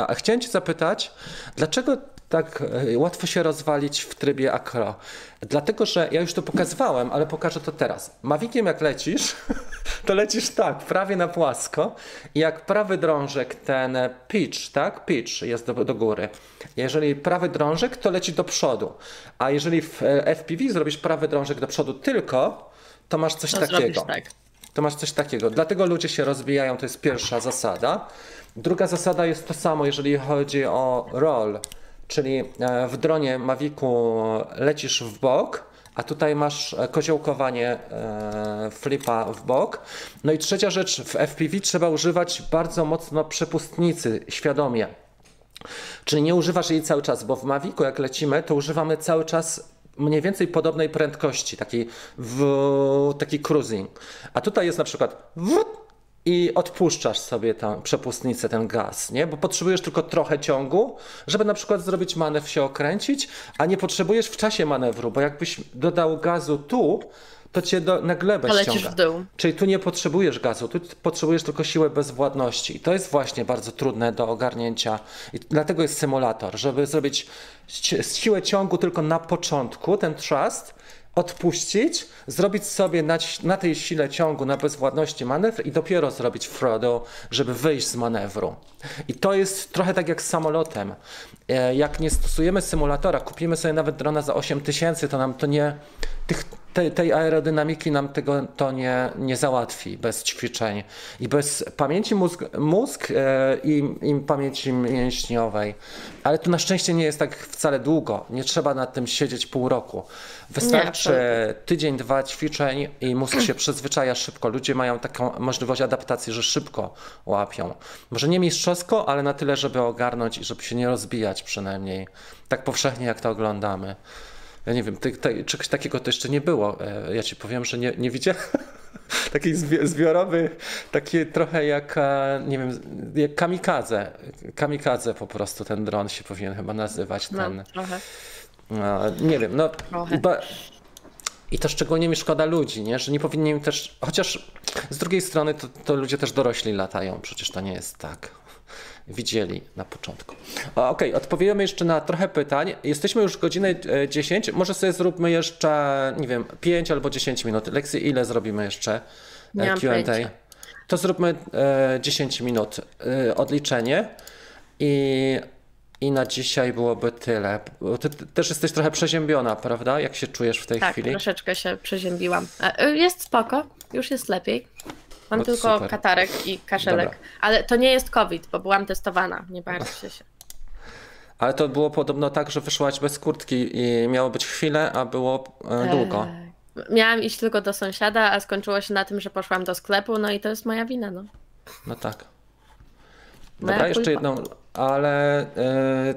Speaker 1: a chciałem Cię zapytać, dlaczego tak e, łatwo się rozwalić w trybie akro. Dlatego, że ja już to pokazywałem, ale pokażę to teraz. Maviciem jak lecisz, *laughs* to lecisz tak, prawie na płasko i jak prawy drążek, ten pitch, tak, pitch jest do, do góry. Jeżeli prawy drążek, to leci do przodu, a jeżeli w e, FPV zrobisz prawy drążek do przodu tylko, to masz coś to takiego. Tak. To masz coś takiego. Dlatego ludzie się rozbijają, to jest pierwsza zasada. Druga zasada jest to samo, jeżeli chodzi o roll czyli e, w dronie Mavicu lecisz w bok, a tutaj masz koziołkowanie e, flipa w bok. No i trzecia rzecz, w FPV trzeba używać bardzo mocno przepustnicy świadomie. Czyli nie używasz jej cały czas, bo w Mavicu jak lecimy, to używamy cały czas mniej więcej podobnej prędkości, takiej, w, taki cruising. A tutaj jest na przykład i odpuszczasz sobie tę przepustnicę, ten gaz, nie? Bo potrzebujesz tylko trochę ciągu, żeby na przykład zrobić manewr, się okręcić, a nie potrzebujesz w czasie manewru, bo jakbyś dodał gazu tu, to cię do, na glebę
Speaker 2: Polecisz
Speaker 1: ściąga.
Speaker 2: w dół.
Speaker 1: Czyli tu nie potrzebujesz gazu, tu potrzebujesz tylko siłę bezwładności. I to jest właśnie bardzo trudne do ogarnięcia. I dlatego jest symulator, żeby zrobić si- siłę ciągu tylko na początku, ten trust, odpuścić, zrobić sobie na, na tej sile ciągu, na bezwładności manewr i dopiero zrobić Frodo, żeby wyjść z manewru. I to jest trochę tak jak z samolotem. E, Jak nie stosujemy symulatora, kupimy sobie nawet drona za 8 tysięcy, to nam to nie, tych, tej, tej aerodynamiki nam tego to nie, nie załatwi bez ćwiczeń i bez pamięci mózg, mózg e, i, i pamięci mięśniowej. Ale to na szczęście nie jest tak wcale długo. Nie trzeba nad tym siedzieć pół roku. Wystarczy tydzień, dwa ćwiczeń i mózg się *clears throat* przyzwyczaja szybko. Ludzie mają taką możliwość adaptacji, że szybko łapią. Może nie mistrzowsko, ale na tyle, żeby ogarnąć i żeby się nie rozbijać przynajmniej. Tak powszechnie, jak to oglądamy. Ja nie wiem, ty, ty, czegoś takiego to jeszcze nie było. E, Ja ci powiem, że nie, nie widziałem. *laughs* Taki zbi- zbiorowy, taki trochę jak, e, nie wiem, jak kamikadze. Kamikadze po prostu ten dron się powinien chyba nazywać.
Speaker 2: No,
Speaker 1: Ten,
Speaker 2: trochę.
Speaker 1: no, nie wiem, no. Ba, I to szczególnie mi szkoda ludzi, nie? że nie powinni im też. Chociaż z drugiej strony to, to ludzie też dorośli latają, przecież to nie jest tak. Widzieli na początku. Okej, odpowiemy jeszcze na trochę pytań. Jesteśmy już godzinę e, 10. Może sobie zróbmy jeszcze, nie wiem, 5 albo 10 minut. Leksy, ile zrobimy jeszcze
Speaker 2: Nie
Speaker 1: e,
Speaker 2: mam
Speaker 1: QA? To zróbmy e, 10 minut e, odliczenie i, i na dzisiaj byłoby tyle. Ty też jesteś trochę przeziębiona, prawda? Jak się czujesz w tej
Speaker 2: Tak,
Speaker 1: chwili?
Speaker 2: troszeczkę się przeziębiłam. Jest spoko, już jest lepiej. Mam
Speaker 1: No
Speaker 2: tylko
Speaker 1: super.
Speaker 2: katarek i kaszelek.
Speaker 1: Dobra.
Speaker 2: Ale to nie jest COVID, bo byłam testowana. Nie martwcie się. *laughs*
Speaker 1: Ale to było podobno tak, że wyszłaś bez kurtki i miało być chwilę, a było e, długo.
Speaker 2: E, Miałam iść tylko do sąsiada, a skończyło się na tym, że poszłam do sklepu, no i to jest moja wina, no.
Speaker 1: No tak.
Speaker 2: Moja
Speaker 1: Dobra, jeszcze jedną, ale e,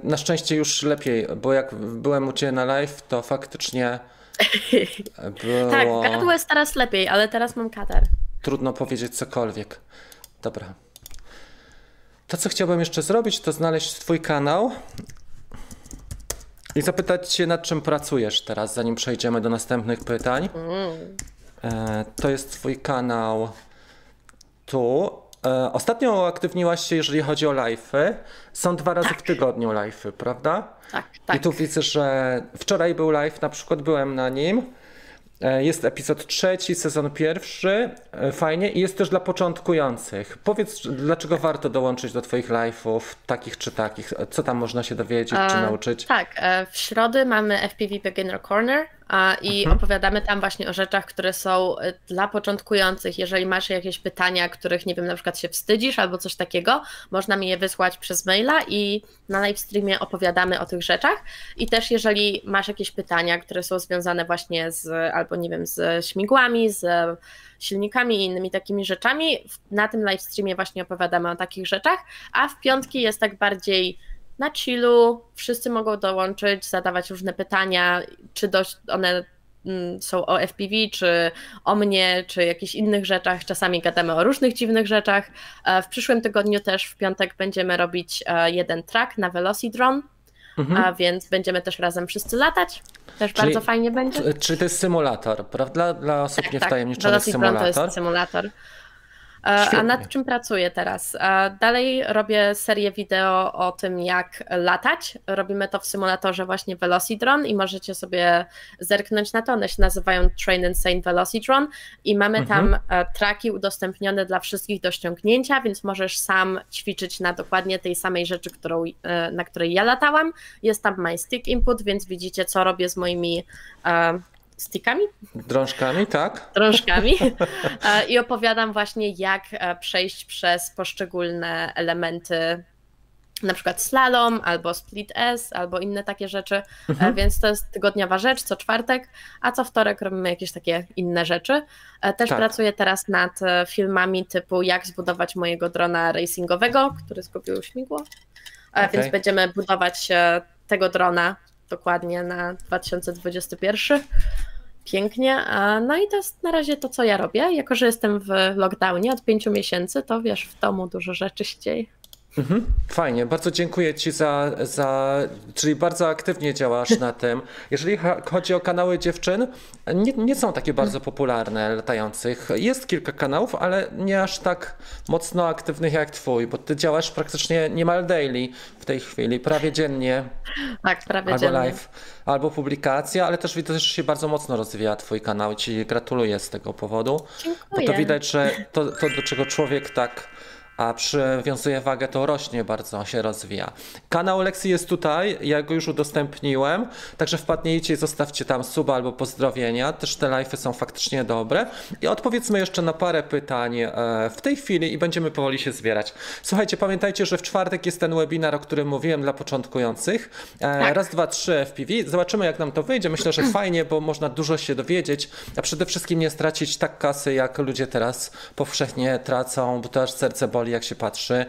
Speaker 1: na szczęście już lepiej, bo jak byłem u Ciebie na live, to faktycznie *laughs* było
Speaker 2: Tak, gardło jest teraz lepiej, ale teraz mam katar.
Speaker 1: Trudno powiedzieć cokolwiek. Dobra. To, co chciałbym jeszcze zrobić, to znaleźć Twój kanał i zapytać Cię, nad czym pracujesz teraz, zanim przejdziemy do następnych pytań. E, to jest Twój kanał tu. E, ostatnio uaktywniłaś się, jeżeli chodzi o live'y. Są dwa razy w tygodniu live'y, prawda?
Speaker 2: Tak, tak.
Speaker 1: I tu widzę, że wczoraj był live, na przykład byłem na nim. E, Jest epizod trzeci, sezon pierwszy, e, fajnie i jest też dla początkujących. Powiedz, dlaczego warto dołączyć do Twoich live'ów, takich czy takich? Co tam można się dowiedzieć czy
Speaker 2: E,
Speaker 1: nauczyć?
Speaker 2: Tak, e, w środę mamy FPV Beginner Corner a, i
Speaker 1: Mhm.
Speaker 2: opowiadamy tam właśnie o rzeczach, które są e, dla początkujących. Jeżeli masz jakieś pytania, których nie wiem, na przykład się wstydzisz albo coś takiego, można mi je wysłać przez maila i na live streamie opowiadamy o tych rzeczach. I też jeżeli masz jakieś pytania, które są związane właśnie z albo nie wiem, z śmigłami, z silnikami i innymi takimi rzeczami, na tym live streamie właśnie opowiadamy o takich rzeczach, a w piątki jest tak bardziej na chillu, wszyscy mogą dołączyć, zadawać różne pytania, czy dość one mm, są o FPV, czy o mnie, czy jakichś innych rzeczach. Czasami gadamy o różnych dziwnych rzeczach. E, W przyszłym tygodniu też w piątek będziemy robić e, jeden track na Velocidron,
Speaker 1: Mhm.
Speaker 2: a więc będziemy też razem wszyscy latać. Też
Speaker 1: Czyli-
Speaker 2: bardzo fajnie będzie.
Speaker 1: Czy to jest symulator, prawda? Dla, osób niewtajemniczonych
Speaker 2: Velocidron Tak, to
Speaker 1: symulator.
Speaker 2: jest symulator. E, A nad czym pracuję teraz? E, Dalej robię serię wideo o tym, jak latać. Robimy to w symulatorze właśnie Velocidron i możecie sobie zerknąć na to. One się nazywają Train and Sane Velocidron i mamy
Speaker 1: Mhm.
Speaker 2: tam e, traki udostępnione dla wszystkich do ściągnięcia, więc możesz sam ćwiczyć na dokładnie tej samej rzeczy, którą, na której ja latałam. Jest tam My Stick Input, więc widzicie, co robię z moimi stickami
Speaker 1: Drążkami, tak?
Speaker 2: drążkami *laughs* E, i opowiadam właśnie, jak e, przejść przez poszczególne elementy, na przykład slalom, albo split S, albo inne takie rzeczy, E, więc to jest tygodniowa rzecz, co czwartek, a co wtorek robimy jakieś takie inne rzeczy. Też
Speaker 1: Tak.
Speaker 2: pracuję teraz nad filmami typu jak zbudować mojego drona racingowego, który zgubił śmigło. okay. więc będziemy budować tego drona dokładnie na 2021. Pięknie. No i to jest na razie to, co ja robię. Jako, że jestem w lockdownie od pięciu miesięcy, to wiesz, w domu dużo rzeczy się dzieje.
Speaker 1: Mhm, fajnie, bardzo dziękuję Ci za, za. Czyli bardzo aktywnie działasz na *laughs* tym. Jeżeli chodzi o kanały dziewczyn, nie, nie są takie bardzo popularne latających. Jest kilka kanałów, ale nie aż tak mocno aktywnych jak Twój, bo Ty działasz praktycznie niemal daily w tej chwili, prawie dziennie.
Speaker 2: Tak, prawie
Speaker 1: albo
Speaker 2: dziennie.
Speaker 1: live, albo publikacja, ale też widzę, że się bardzo mocno rozwija Twój kanał Ci gratuluję z tego powodu.
Speaker 2: Dziękuję.
Speaker 1: Bo to widać, że to, to do czego człowiek tak a przywiązuje wagę, to rośnie bardzo, się rozwija. Kanał Lexi jest tutaj, ja go już udostępniłem, także wpadnijcie i zostawcie tam suba albo pozdrowienia. Też te live'y są faktycznie dobre. I odpowiedzmy jeszcze na parę pytań e, w tej chwili i będziemy powoli się zbierać. Słuchajcie, pamiętajcie, że w czwartek jest ten webinar, o którym mówiłem dla początkujących. E, tak. Raz, dwa, trzy FPV. Zobaczymy, jak nam to wyjdzie. Myślę, że fajnie, bo można dużo się dowiedzieć, a przede wszystkim nie stracić tak kasy, jak ludzie teraz powszechnie tracą, bo to aż serce boli jak się patrzy,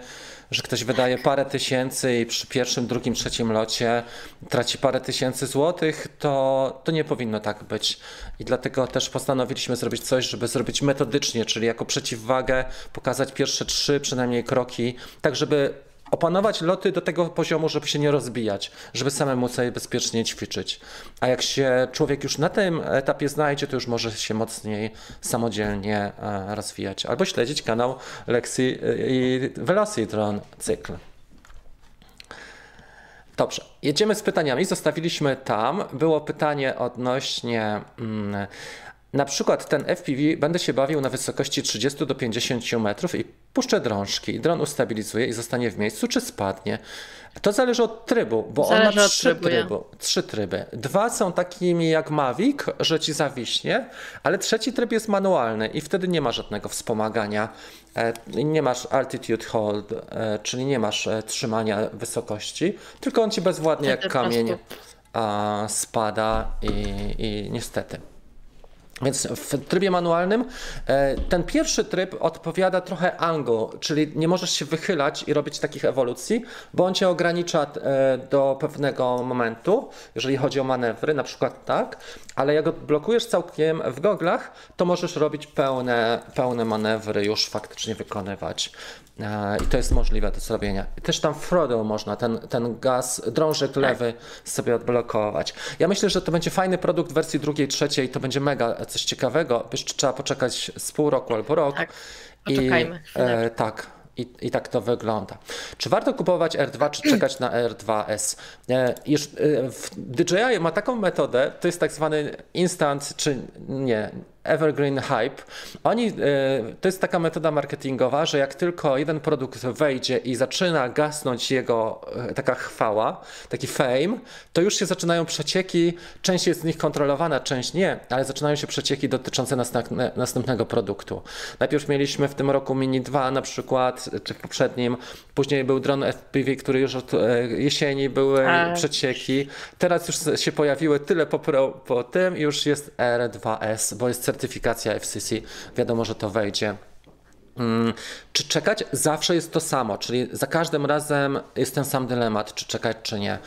Speaker 1: że ktoś wydaje parę tysięcy i przy pierwszym, drugim, trzecim locie traci parę tysięcy złotych, to, to nie powinno tak być. I dlatego też postanowiliśmy zrobić coś, żeby zrobić metodycznie, czyli jako przeciwwagę pokazać pierwsze trzy przynajmniej kroki, tak żeby opanować loty do tego poziomu, żeby się nie rozbijać, żeby samemu sobie bezpiecznie ćwiczyć. A jak się człowiek już na tym etapie znajdzie, to już może się mocniej samodzielnie e, rozwijać. Albo śledzić kanał Lexi e, i Velocitron cykl. Dobrze, jedziemy z pytaniami. Zostawiliśmy tam. Było pytanie odnośnie mm, na przykład ten FPV będę się bawił na wysokości 30 do 50 metrów i puszczę drążki. Dron ustabilizuje i zostanie w miejscu, czy spadnie. To zależy od trybu, bo zależy on ma trzy, trybu, trybu, trzy tryby. Dwa są takimi jak Mavic, że ci zawiśnie, ale trzeci tryb jest manualny i wtedy nie ma żadnego wspomagania. E, nie masz altitude hold, e, czyli nie masz e, trzymania wysokości, tylko on ci bezwładnie jak kamień spada i, i niestety. Więc w trybie manualnym e, ten pierwszy tryb odpowiada trochę angle, czyli nie możesz się wychylać i robić takich ewolucji, bo on cię ogranicza e, do pewnego momentu, jeżeli chodzi o manewry, na przykład tak, ale jak blokujesz całkiem w goglach, to możesz robić pełne, pełne manewry, już faktycznie wykonywać. I to jest możliwe do zrobienia. Też tam Frodo można ten, ten gaz, drążek tak. lewy sobie odblokować. Ja myślę, że to będzie fajny produkt w wersji drugiej, trzeciej, to będzie mega coś ciekawego. Jeszcze trzeba poczekać z pół roku albo rok.
Speaker 2: Tak, poczekajmy.
Speaker 1: I, e, tak, i, I tak to wygląda. Czy warto kupować R2, czy czekać na R2S? E, już, e, w DJI ma taką metodę, to jest tak zwany instant, czy nie, evergreen hype. Oni, e, to jest taka metoda marketingowa, że jak tylko jeden produkt wejdzie i zaczyna gasnąć jego e, taka chwała, taki fame, to już się zaczynają przecieki. Część jest z nich kontrolowana, część nie, ale zaczynają się przecieki dotyczące następnego produktu. Najpierw mieliśmy w tym roku Mini 2 na przykład, czy w poprzednim, później był dron FPV, który już od e, jesieni były A. przecieki. Teraz już się pojawiły tyle po, po tym, już jest R2S, bo jest certyfikacja FCC, wiadomo, że to wejdzie. Hmm, czy czekać? Zawsze jest to samo, czyli za każdym razem jest ten sam dylemat, czy czekać, czy nie.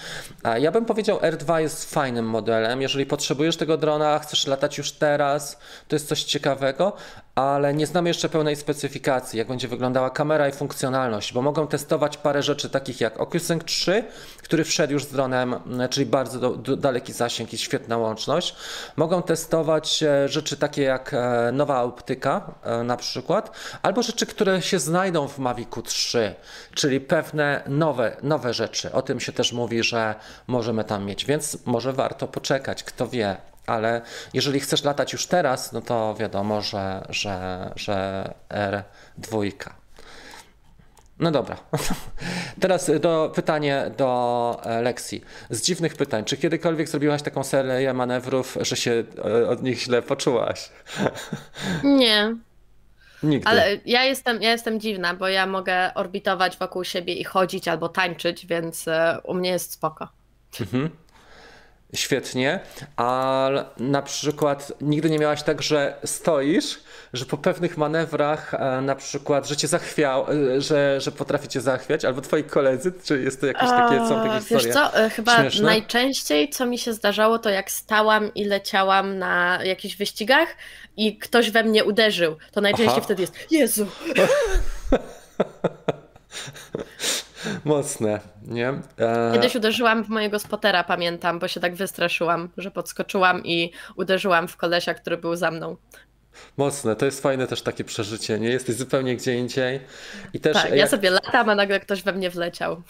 Speaker 1: Ja bym powiedział, R2 jest fajnym modelem. Jeżeli potrzebujesz tego drona, chcesz latać już teraz, to jest coś ciekawego, ale nie znamy jeszcze pełnej specyfikacji, jak będzie wyglądała kamera i funkcjonalność, bo mogą testować parę rzeczy takich jak OcuSync 3, który wszedł już z dronem, czyli bardzo do, do, daleki zasięg i świetna łączność. Mogą testować e, rzeczy takie jak e, nowa optyka e, na przykład, albo rzeczy, które się znajdą w Mavicu 3, czyli pewne nowe, nowe rzeczy. O tym się też mówi, że możemy tam mieć, więc może warto poczekać, kto wie ale jeżeli chcesz latać już teraz, no to wiadomo, że, że, że R2. No dobra. *laughs* Teraz do pytanie do e, Lexi. Z dziwnych pytań. Czy kiedykolwiek zrobiłaś taką serię manewrów, że się e, od nich źle poczułaś? *laughs*
Speaker 2: Nie.
Speaker 1: Nigdy.
Speaker 2: Ale ja jestem, ja jestem dziwna, bo ja mogę orbitować wokół siebie i chodzić albo tańczyć, więc e, u mnie jest spoko. Mhm.
Speaker 1: Świetnie, a na przykład nigdy nie miałaś tak, że stoisz, że po pewnych manewrach e, na przykład, że cię zachwiał, e, że, że potrafi cię zachwiać, albo twoi koledzy, czy jest to jakieś takie, są takie historie
Speaker 2: Wiesz co, e, chyba
Speaker 1: śmieszne?
Speaker 2: najczęściej co mi się zdarzało, to jak stałam i leciałam na jakichś wyścigach i ktoś we mnie uderzył, to najczęściej
Speaker 1: Aha.
Speaker 2: wtedy jest Jezu! *laughs*
Speaker 1: Mocne, nie? E,
Speaker 2: Kiedyś uderzyłam w mojego spotera, pamiętam, bo się tak wystraszyłam, że podskoczyłam i uderzyłam w kolesia, który był za mną.
Speaker 1: Mocne, to jest fajne też takie przeżycie, nie? Jesteś zupełnie gdzie indziej i też
Speaker 2: Tak, ja
Speaker 1: jak-
Speaker 2: sobie latam, a nagle ktoś we mnie wleciał.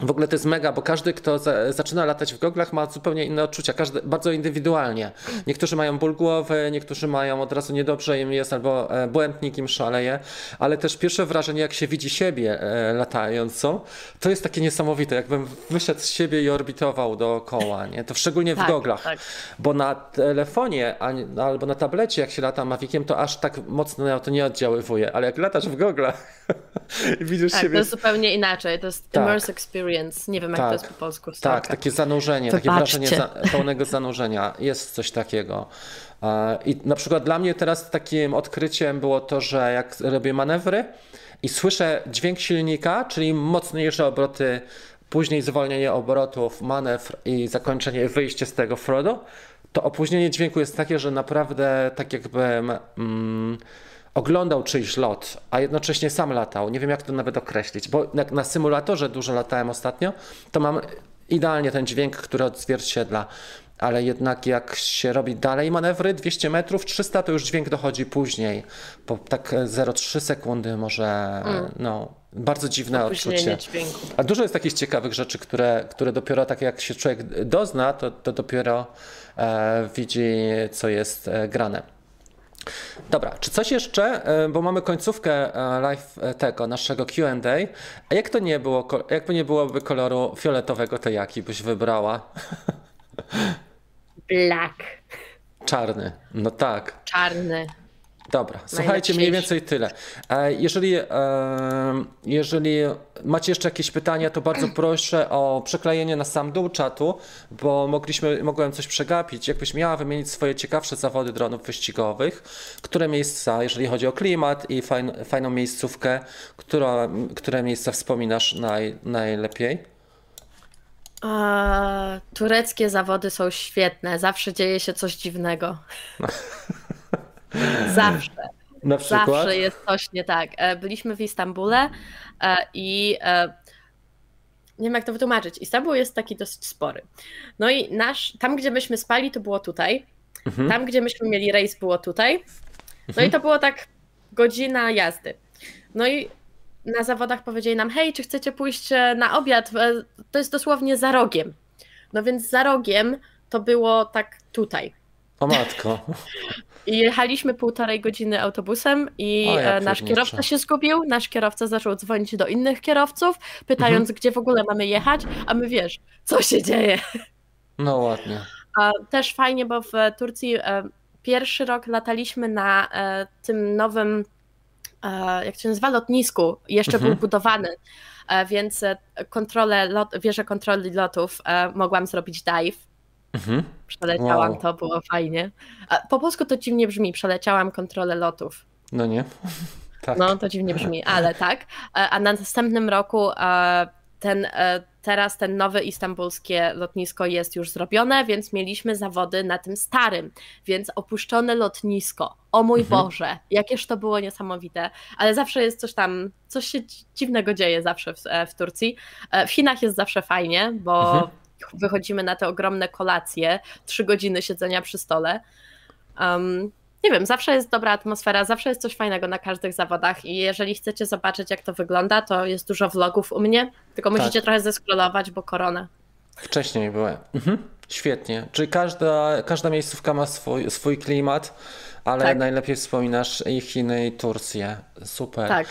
Speaker 1: W ogóle to jest mega, bo każdy, kto za, zaczyna latać w goglach, ma zupełnie inne odczucia, każdy, bardzo indywidualnie. Niektórzy mają ból głowy, niektórzy mają od razu niedobrze im jest, albo e, błędnik im szaleje, ale też pierwsze wrażenie, jak się widzi siebie e, latającą, to jest takie niesamowite, jakbym wyszedł z siebie i orbitował dookoła, nie? To szczególnie w
Speaker 2: Tak,
Speaker 1: goglach,
Speaker 2: tak.
Speaker 1: bo na telefonie nie- albo na tablecie, jak się lata Maviciem, to aż tak mocno to nie oddziaływuje, ale jak latasz w goglach *laughs* i widzisz
Speaker 2: Tak,
Speaker 1: siebie...
Speaker 2: to jest zupełnie inaczej. To jest
Speaker 1: Tak.
Speaker 2: immerse experience. Nie wiem, jak
Speaker 1: Tak.
Speaker 2: to jest po polsku.
Speaker 1: Tak, takie zanurzenie, takie
Speaker 2: Wybaczcie.
Speaker 1: wrażenie za, pełnego zanurzenia. Jest coś takiego. I na przykład dla mnie teraz takim odkryciem było to, że jak robię manewry i słyszę dźwięk silnika, czyli mocniejsze obroty, później zwolnienie obrotów, manewr i zakończenie, wyjście z tego Frodo, to opóźnienie dźwięku jest takie, że naprawdę tak jakbym mm, oglądał czyjś lot, a jednocześnie sam latał. Nie wiem, jak to nawet określić, bo jak na symulatorze dużo latałem ostatnio, to mam idealnie ten dźwięk, który odzwierciedla. Ale jednak jak się robi dalej manewry, 200 metrów, 300, to już dźwięk dochodzi później. Po tak 0,3 sekundy może, no, bardzo dziwne odczucie.
Speaker 2: dźwięku.
Speaker 1: A dużo jest takich ciekawych rzeczy, które, które dopiero tak jak się człowiek dozna, to, to dopiero e, widzi, co jest e, grane. Dobra, czy coś jeszcze, E, bo mamy końcówkę e, live e, tego naszego Q&A, a jak to nie było, jakby nie byłoby koloru fioletowego, to jaki byś wybrała? *laughs*
Speaker 2: Black.
Speaker 1: Czarny, no tak.
Speaker 2: Czarny.
Speaker 1: Dobra, słuchajcie, mniej więcej tyle. E, Jeżeli, e, jeżeli macie jeszcze jakieś pytania, to bardzo *clears throat* proszę o przeklejenie na sam dół czatu, bo mogliśmy, mogłem coś przegapić. Jakbyś miała wymienić swoje ciekawsze zawody dronów wyścigowych, które miejsca, jeżeli chodzi o klimat i fajn, fajną miejscówkę, która, które miejsca wspominasz naj, najlepiej?
Speaker 2: A, tureckie zawody są świetne. Zawsze dzieje się coś dziwnego. *laughs* *laughs* Zawsze.
Speaker 1: Na przykład?
Speaker 2: Zawsze jest coś nie tak. E, Byliśmy w Istambule e, i e, nie wiem jak to wytłumaczyć. Istanbul jest taki dosyć spory. No i nasz, tam gdzie myśmy spali, to było tutaj.
Speaker 1: Mhm.
Speaker 2: Tam gdzie myśmy mieli rejs, było tutaj. No i to było tak godzina jazdy. No i na zawodach powiedzieli nam, hej, czy chcecie pójść na obiad? To jest dosłownie za rogiem. No więc za rogiem to było tak tutaj.
Speaker 1: O matko.
Speaker 2: I jechaliśmy półtorej godziny autobusem i
Speaker 1: ja
Speaker 2: e, nasz kierowca się zgubił, nasz kierowca zaczął dzwonić do innych kierowców, pytając,
Speaker 1: Mhm.
Speaker 2: gdzie w ogóle mamy jechać, a my wiesz, co się dzieje.
Speaker 1: No ładnie.
Speaker 2: A też fajnie, bo w Turcji e, pierwszy rok lataliśmy na e, tym nowym, jak się nazywa, lotnisku. Jeszcze
Speaker 1: Mhm.
Speaker 2: był budowany, więc kontrolę, lot, wieżę kontroli lotów mogłam zrobić dive.
Speaker 1: Mhm.
Speaker 2: Przeleciałam
Speaker 1: Wow.
Speaker 2: to, było fajnie. A po polsku to dziwnie brzmi, przeleciałam kontrolę lotów.
Speaker 1: No nie? *laughs* Tak.
Speaker 2: No, to dziwnie brzmi, ale tak. E, A na następnym roku e, ten, e, teraz ten nowe istambulskie lotnisko jest już zrobione, więc mieliśmy zawody na tym starym, więc opuszczone lotnisko. O mój
Speaker 1: Mhm.
Speaker 2: Boże, jakież to było niesamowite, ale zawsze jest coś tam, coś się dzi- dziwnego dzieje zawsze w, w Turcji. W Chinach jest zawsze fajnie, bo
Speaker 1: Mhm.
Speaker 2: Wychodzimy na te ogromne kolacje, trzy godziny siedzenia przy stole. Um, nie wiem, zawsze jest dobra atmosfera, zawsze jest coś fajnego na każdych zawodach i jeżeli chcecie zobaczyć, jak to wygląda, to jest dużo vlogów u mnie, tylko musicie
Speaker 1: Tak.
Speaker 2: trochę zeskrolować, bo korona.
Speaker 1: Wcześniej były. Mhm. Świetnie. Czyli każda, każda miejscówka ma swój, swój klimat, ale
Speaker 2: Tak.
Speaker 1: najlepiej wspominasz i Chiny, i Turcję. Super.
Speaker 2: Tak.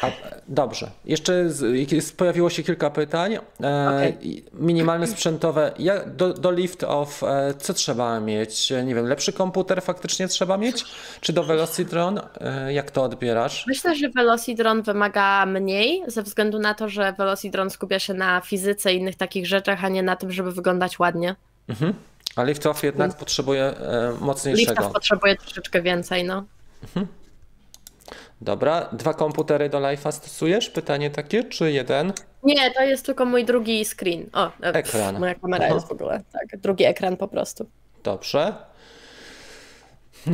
Speaker 1: A, dobrze. Jeszcze z, pojawiło się kilka pytań. E, i Minimalne sprzętowe. Ja, do, do lift off, e, co trzeba mieć? Nie wiem, lepszy komputer faktycznie trzeba mieć? Czy do Velocidron? E, jak to odbierasz?
Speaker 2: Myślę, że Velocidron wymaga mniej, ze względu na to, że Velocidron skupia się na fizyce i innych takich rzeczach, a nie na tym, żeby wyglądać ładnie.
Speaker 1: A liftoff jednak potrzebuje e, mocniejszego.
Speaker 2: Liftoff potrzebuje troszeczkę więcej, no.
Speaker 1: Dobra, dwa komputery do live'a stosujesz? Pytanie takie, czy jeden?
Speaker 2: Nie, to jest tylko mój drugi screen. O, e, pff,
Speaker 1: Ekran.
Speaker 2: Moja kamera
Speaker 1: Aha.
Speaker 2: jest w ogóle, tak, drugi ekran po prostu.
Speaker 1: Dobrze.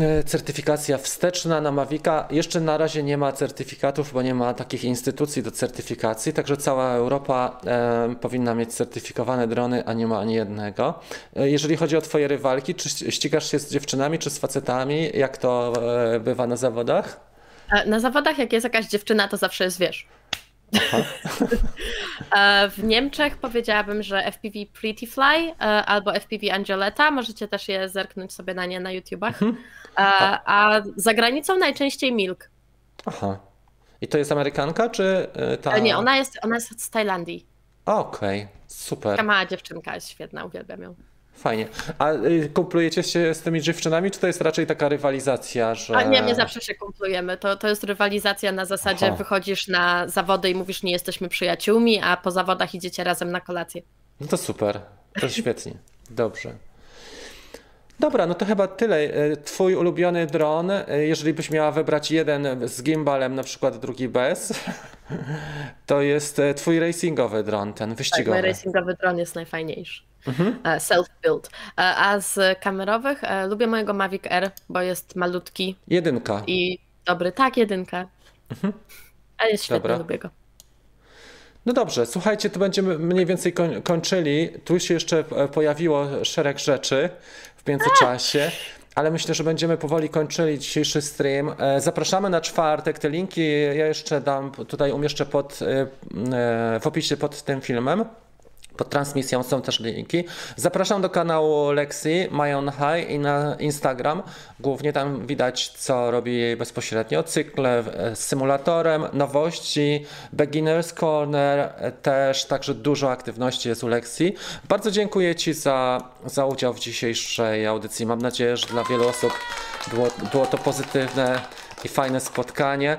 Speaker 1: E, Certyfikacja wsteczna na Mavica. Jeszcze na razie nie ma certyfikatów, bo nie ma takich instytucji do certyfikacji, także cała Europa e, powinna mieć certyfikowane drony, a nie ma ani jednego. E, jeżeli chodzi o Twoje rywalki, czy ścigasz się z dziewczynami, czy z facetami? Jak to e, bywa na zawodach?
Speaker 2: E, Na zawodach, jak jest jakaś dziewczyna, to zawsze jest wiesz. *laughs* E, W Niemczech powiedziałabym, że FPV Pretty Fly e, albo FPV Angeletta. Możecie też je zerknąć sobie na nie na YouTubach.
Speaker 1: Mhm.
Speaker 2: A za granicą najczęściej Milk.
Speaker 1: Aha. I to jest Amerykanka, czy ta...
Speaker 2: Nie, ona jest, ona jest z Tajlandii.
Speaker 1: Okej, super.
Speaker 2: Taka mała dziewczynka jest świetna, uwielbiam ją.
Speaker 1: Fajnie. A y, kumplujecie się z tymi dziewczynami, czy to jest raczej taka rywalizacja, że...
Speaker 2: A nie, my zawsze się kumplujemy. To, to jest rywalizacja na zasadzie
Speaker 1: Aha.
Speaker 2: wychodzisz na zawody i mówisz, nie jesteśmy przyjaciółmi, a po zawodach idziecie razem na kolację.
Speaker 1: No to super, to świetnie. Dobrze. Dobra, no to chyba tyle. E, Twój ulubiony dron, e, jeżeli byś miała wybrać jeden z gimbalem, na przykład drugi bez, *laughs* to jest e, twój racingowy dron, ten
Speaker 2: Tak, mój
Speaker 1: wyścigowy.
Speaker 2: racingowy dron jest najfajniejszy. E, Self-built. E, A z kamerowych e, lubię mojego Mavic Air, bo jest malutki
Speaker 1: Jedynka.
Speaker 2: i dobry. Tak, jedynka. A jest świetny,
Speaker 1: Dobra.
Speaker 2: lubię go.
Speaker 1: No dobrze, słuchajcie, to będziemy mniej więcej koń, kończyli. Tu się jeszcze pojawiło szereg rzeczy w międzyczasie. Ale myślę, że będziemy powoli kończyli dzisiejszy stream. Zapraszamy na czwartek. Te linki ja jeszcze dam, tutaj umieszczę pod, w opisie pod tym filmem. Pod transmisją są też linki. Zapraszam do kanału Lexi, My On High i na Instagram. Głównie tam widać, co robi bezpośrednio. Cykle e, z symulatorem, nowości, Beginners Corner, e, też także dużo aktywności jest u Lexi. Bardzo dziękuję Ci za, za udział w dzisiejszej audycji. Mam nadzieję, że dla wielu osób było, było to pozytywne i fajne spotkanie.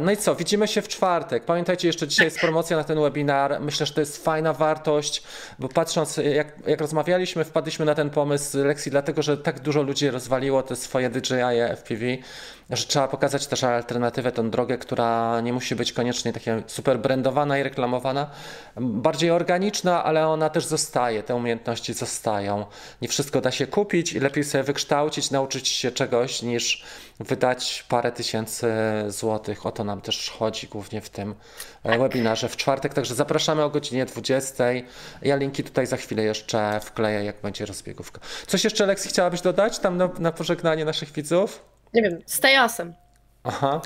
Speaker 1: No i co, widzimy się w czwartek. Pamiętajcie, jeszcze dzisiaj jest promocja na ten webinar. Myślę, że to jest fajna wartość, bo patrząc, jak, jak rozmawialiśmy, wpadliśmy na ten pomysł lekcji, dlatego że tak dużo ludzi rozwaliło te swoje DJI FPV, że trzeba pokazać też alternatywę, tą drogę, która nie musi być koniecznie taka super brandowana i reklamowana, bardziej organiczna, ale ona też zostaje, te umiejętności zostają. Nie wszystko da się kupić i lepiej sobie wykształcić, nauczyć się czegoś, niż wydać parę tysięcy złotych. O to nam też chodzi głównie w tym e, webinarze w czwartek. Także zapraszamy o godzinie 20. Ja linki tutaj za chwilę jeszcze wkleję, jak będzie rozbiegówka. Coś jeszcze, Lexi, chciałabyś dodać tam na, na pożegnanie naszych widzów?
Speaker 2: Nie wiem, stay awesome.
Speaker 1: Aha,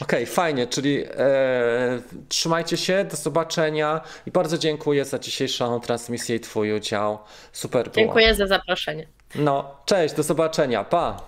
Speaker 1: okej, fajnie, czyli e, trzymajcie się, do zobaczenia i bardzo dziękuję za dzisiejszą transmisję i Twój udział. Super było.
Speaker 2: Dziękuję za zaproszenie.
Speaker 1: No, cześć, do zobaczenia, pa!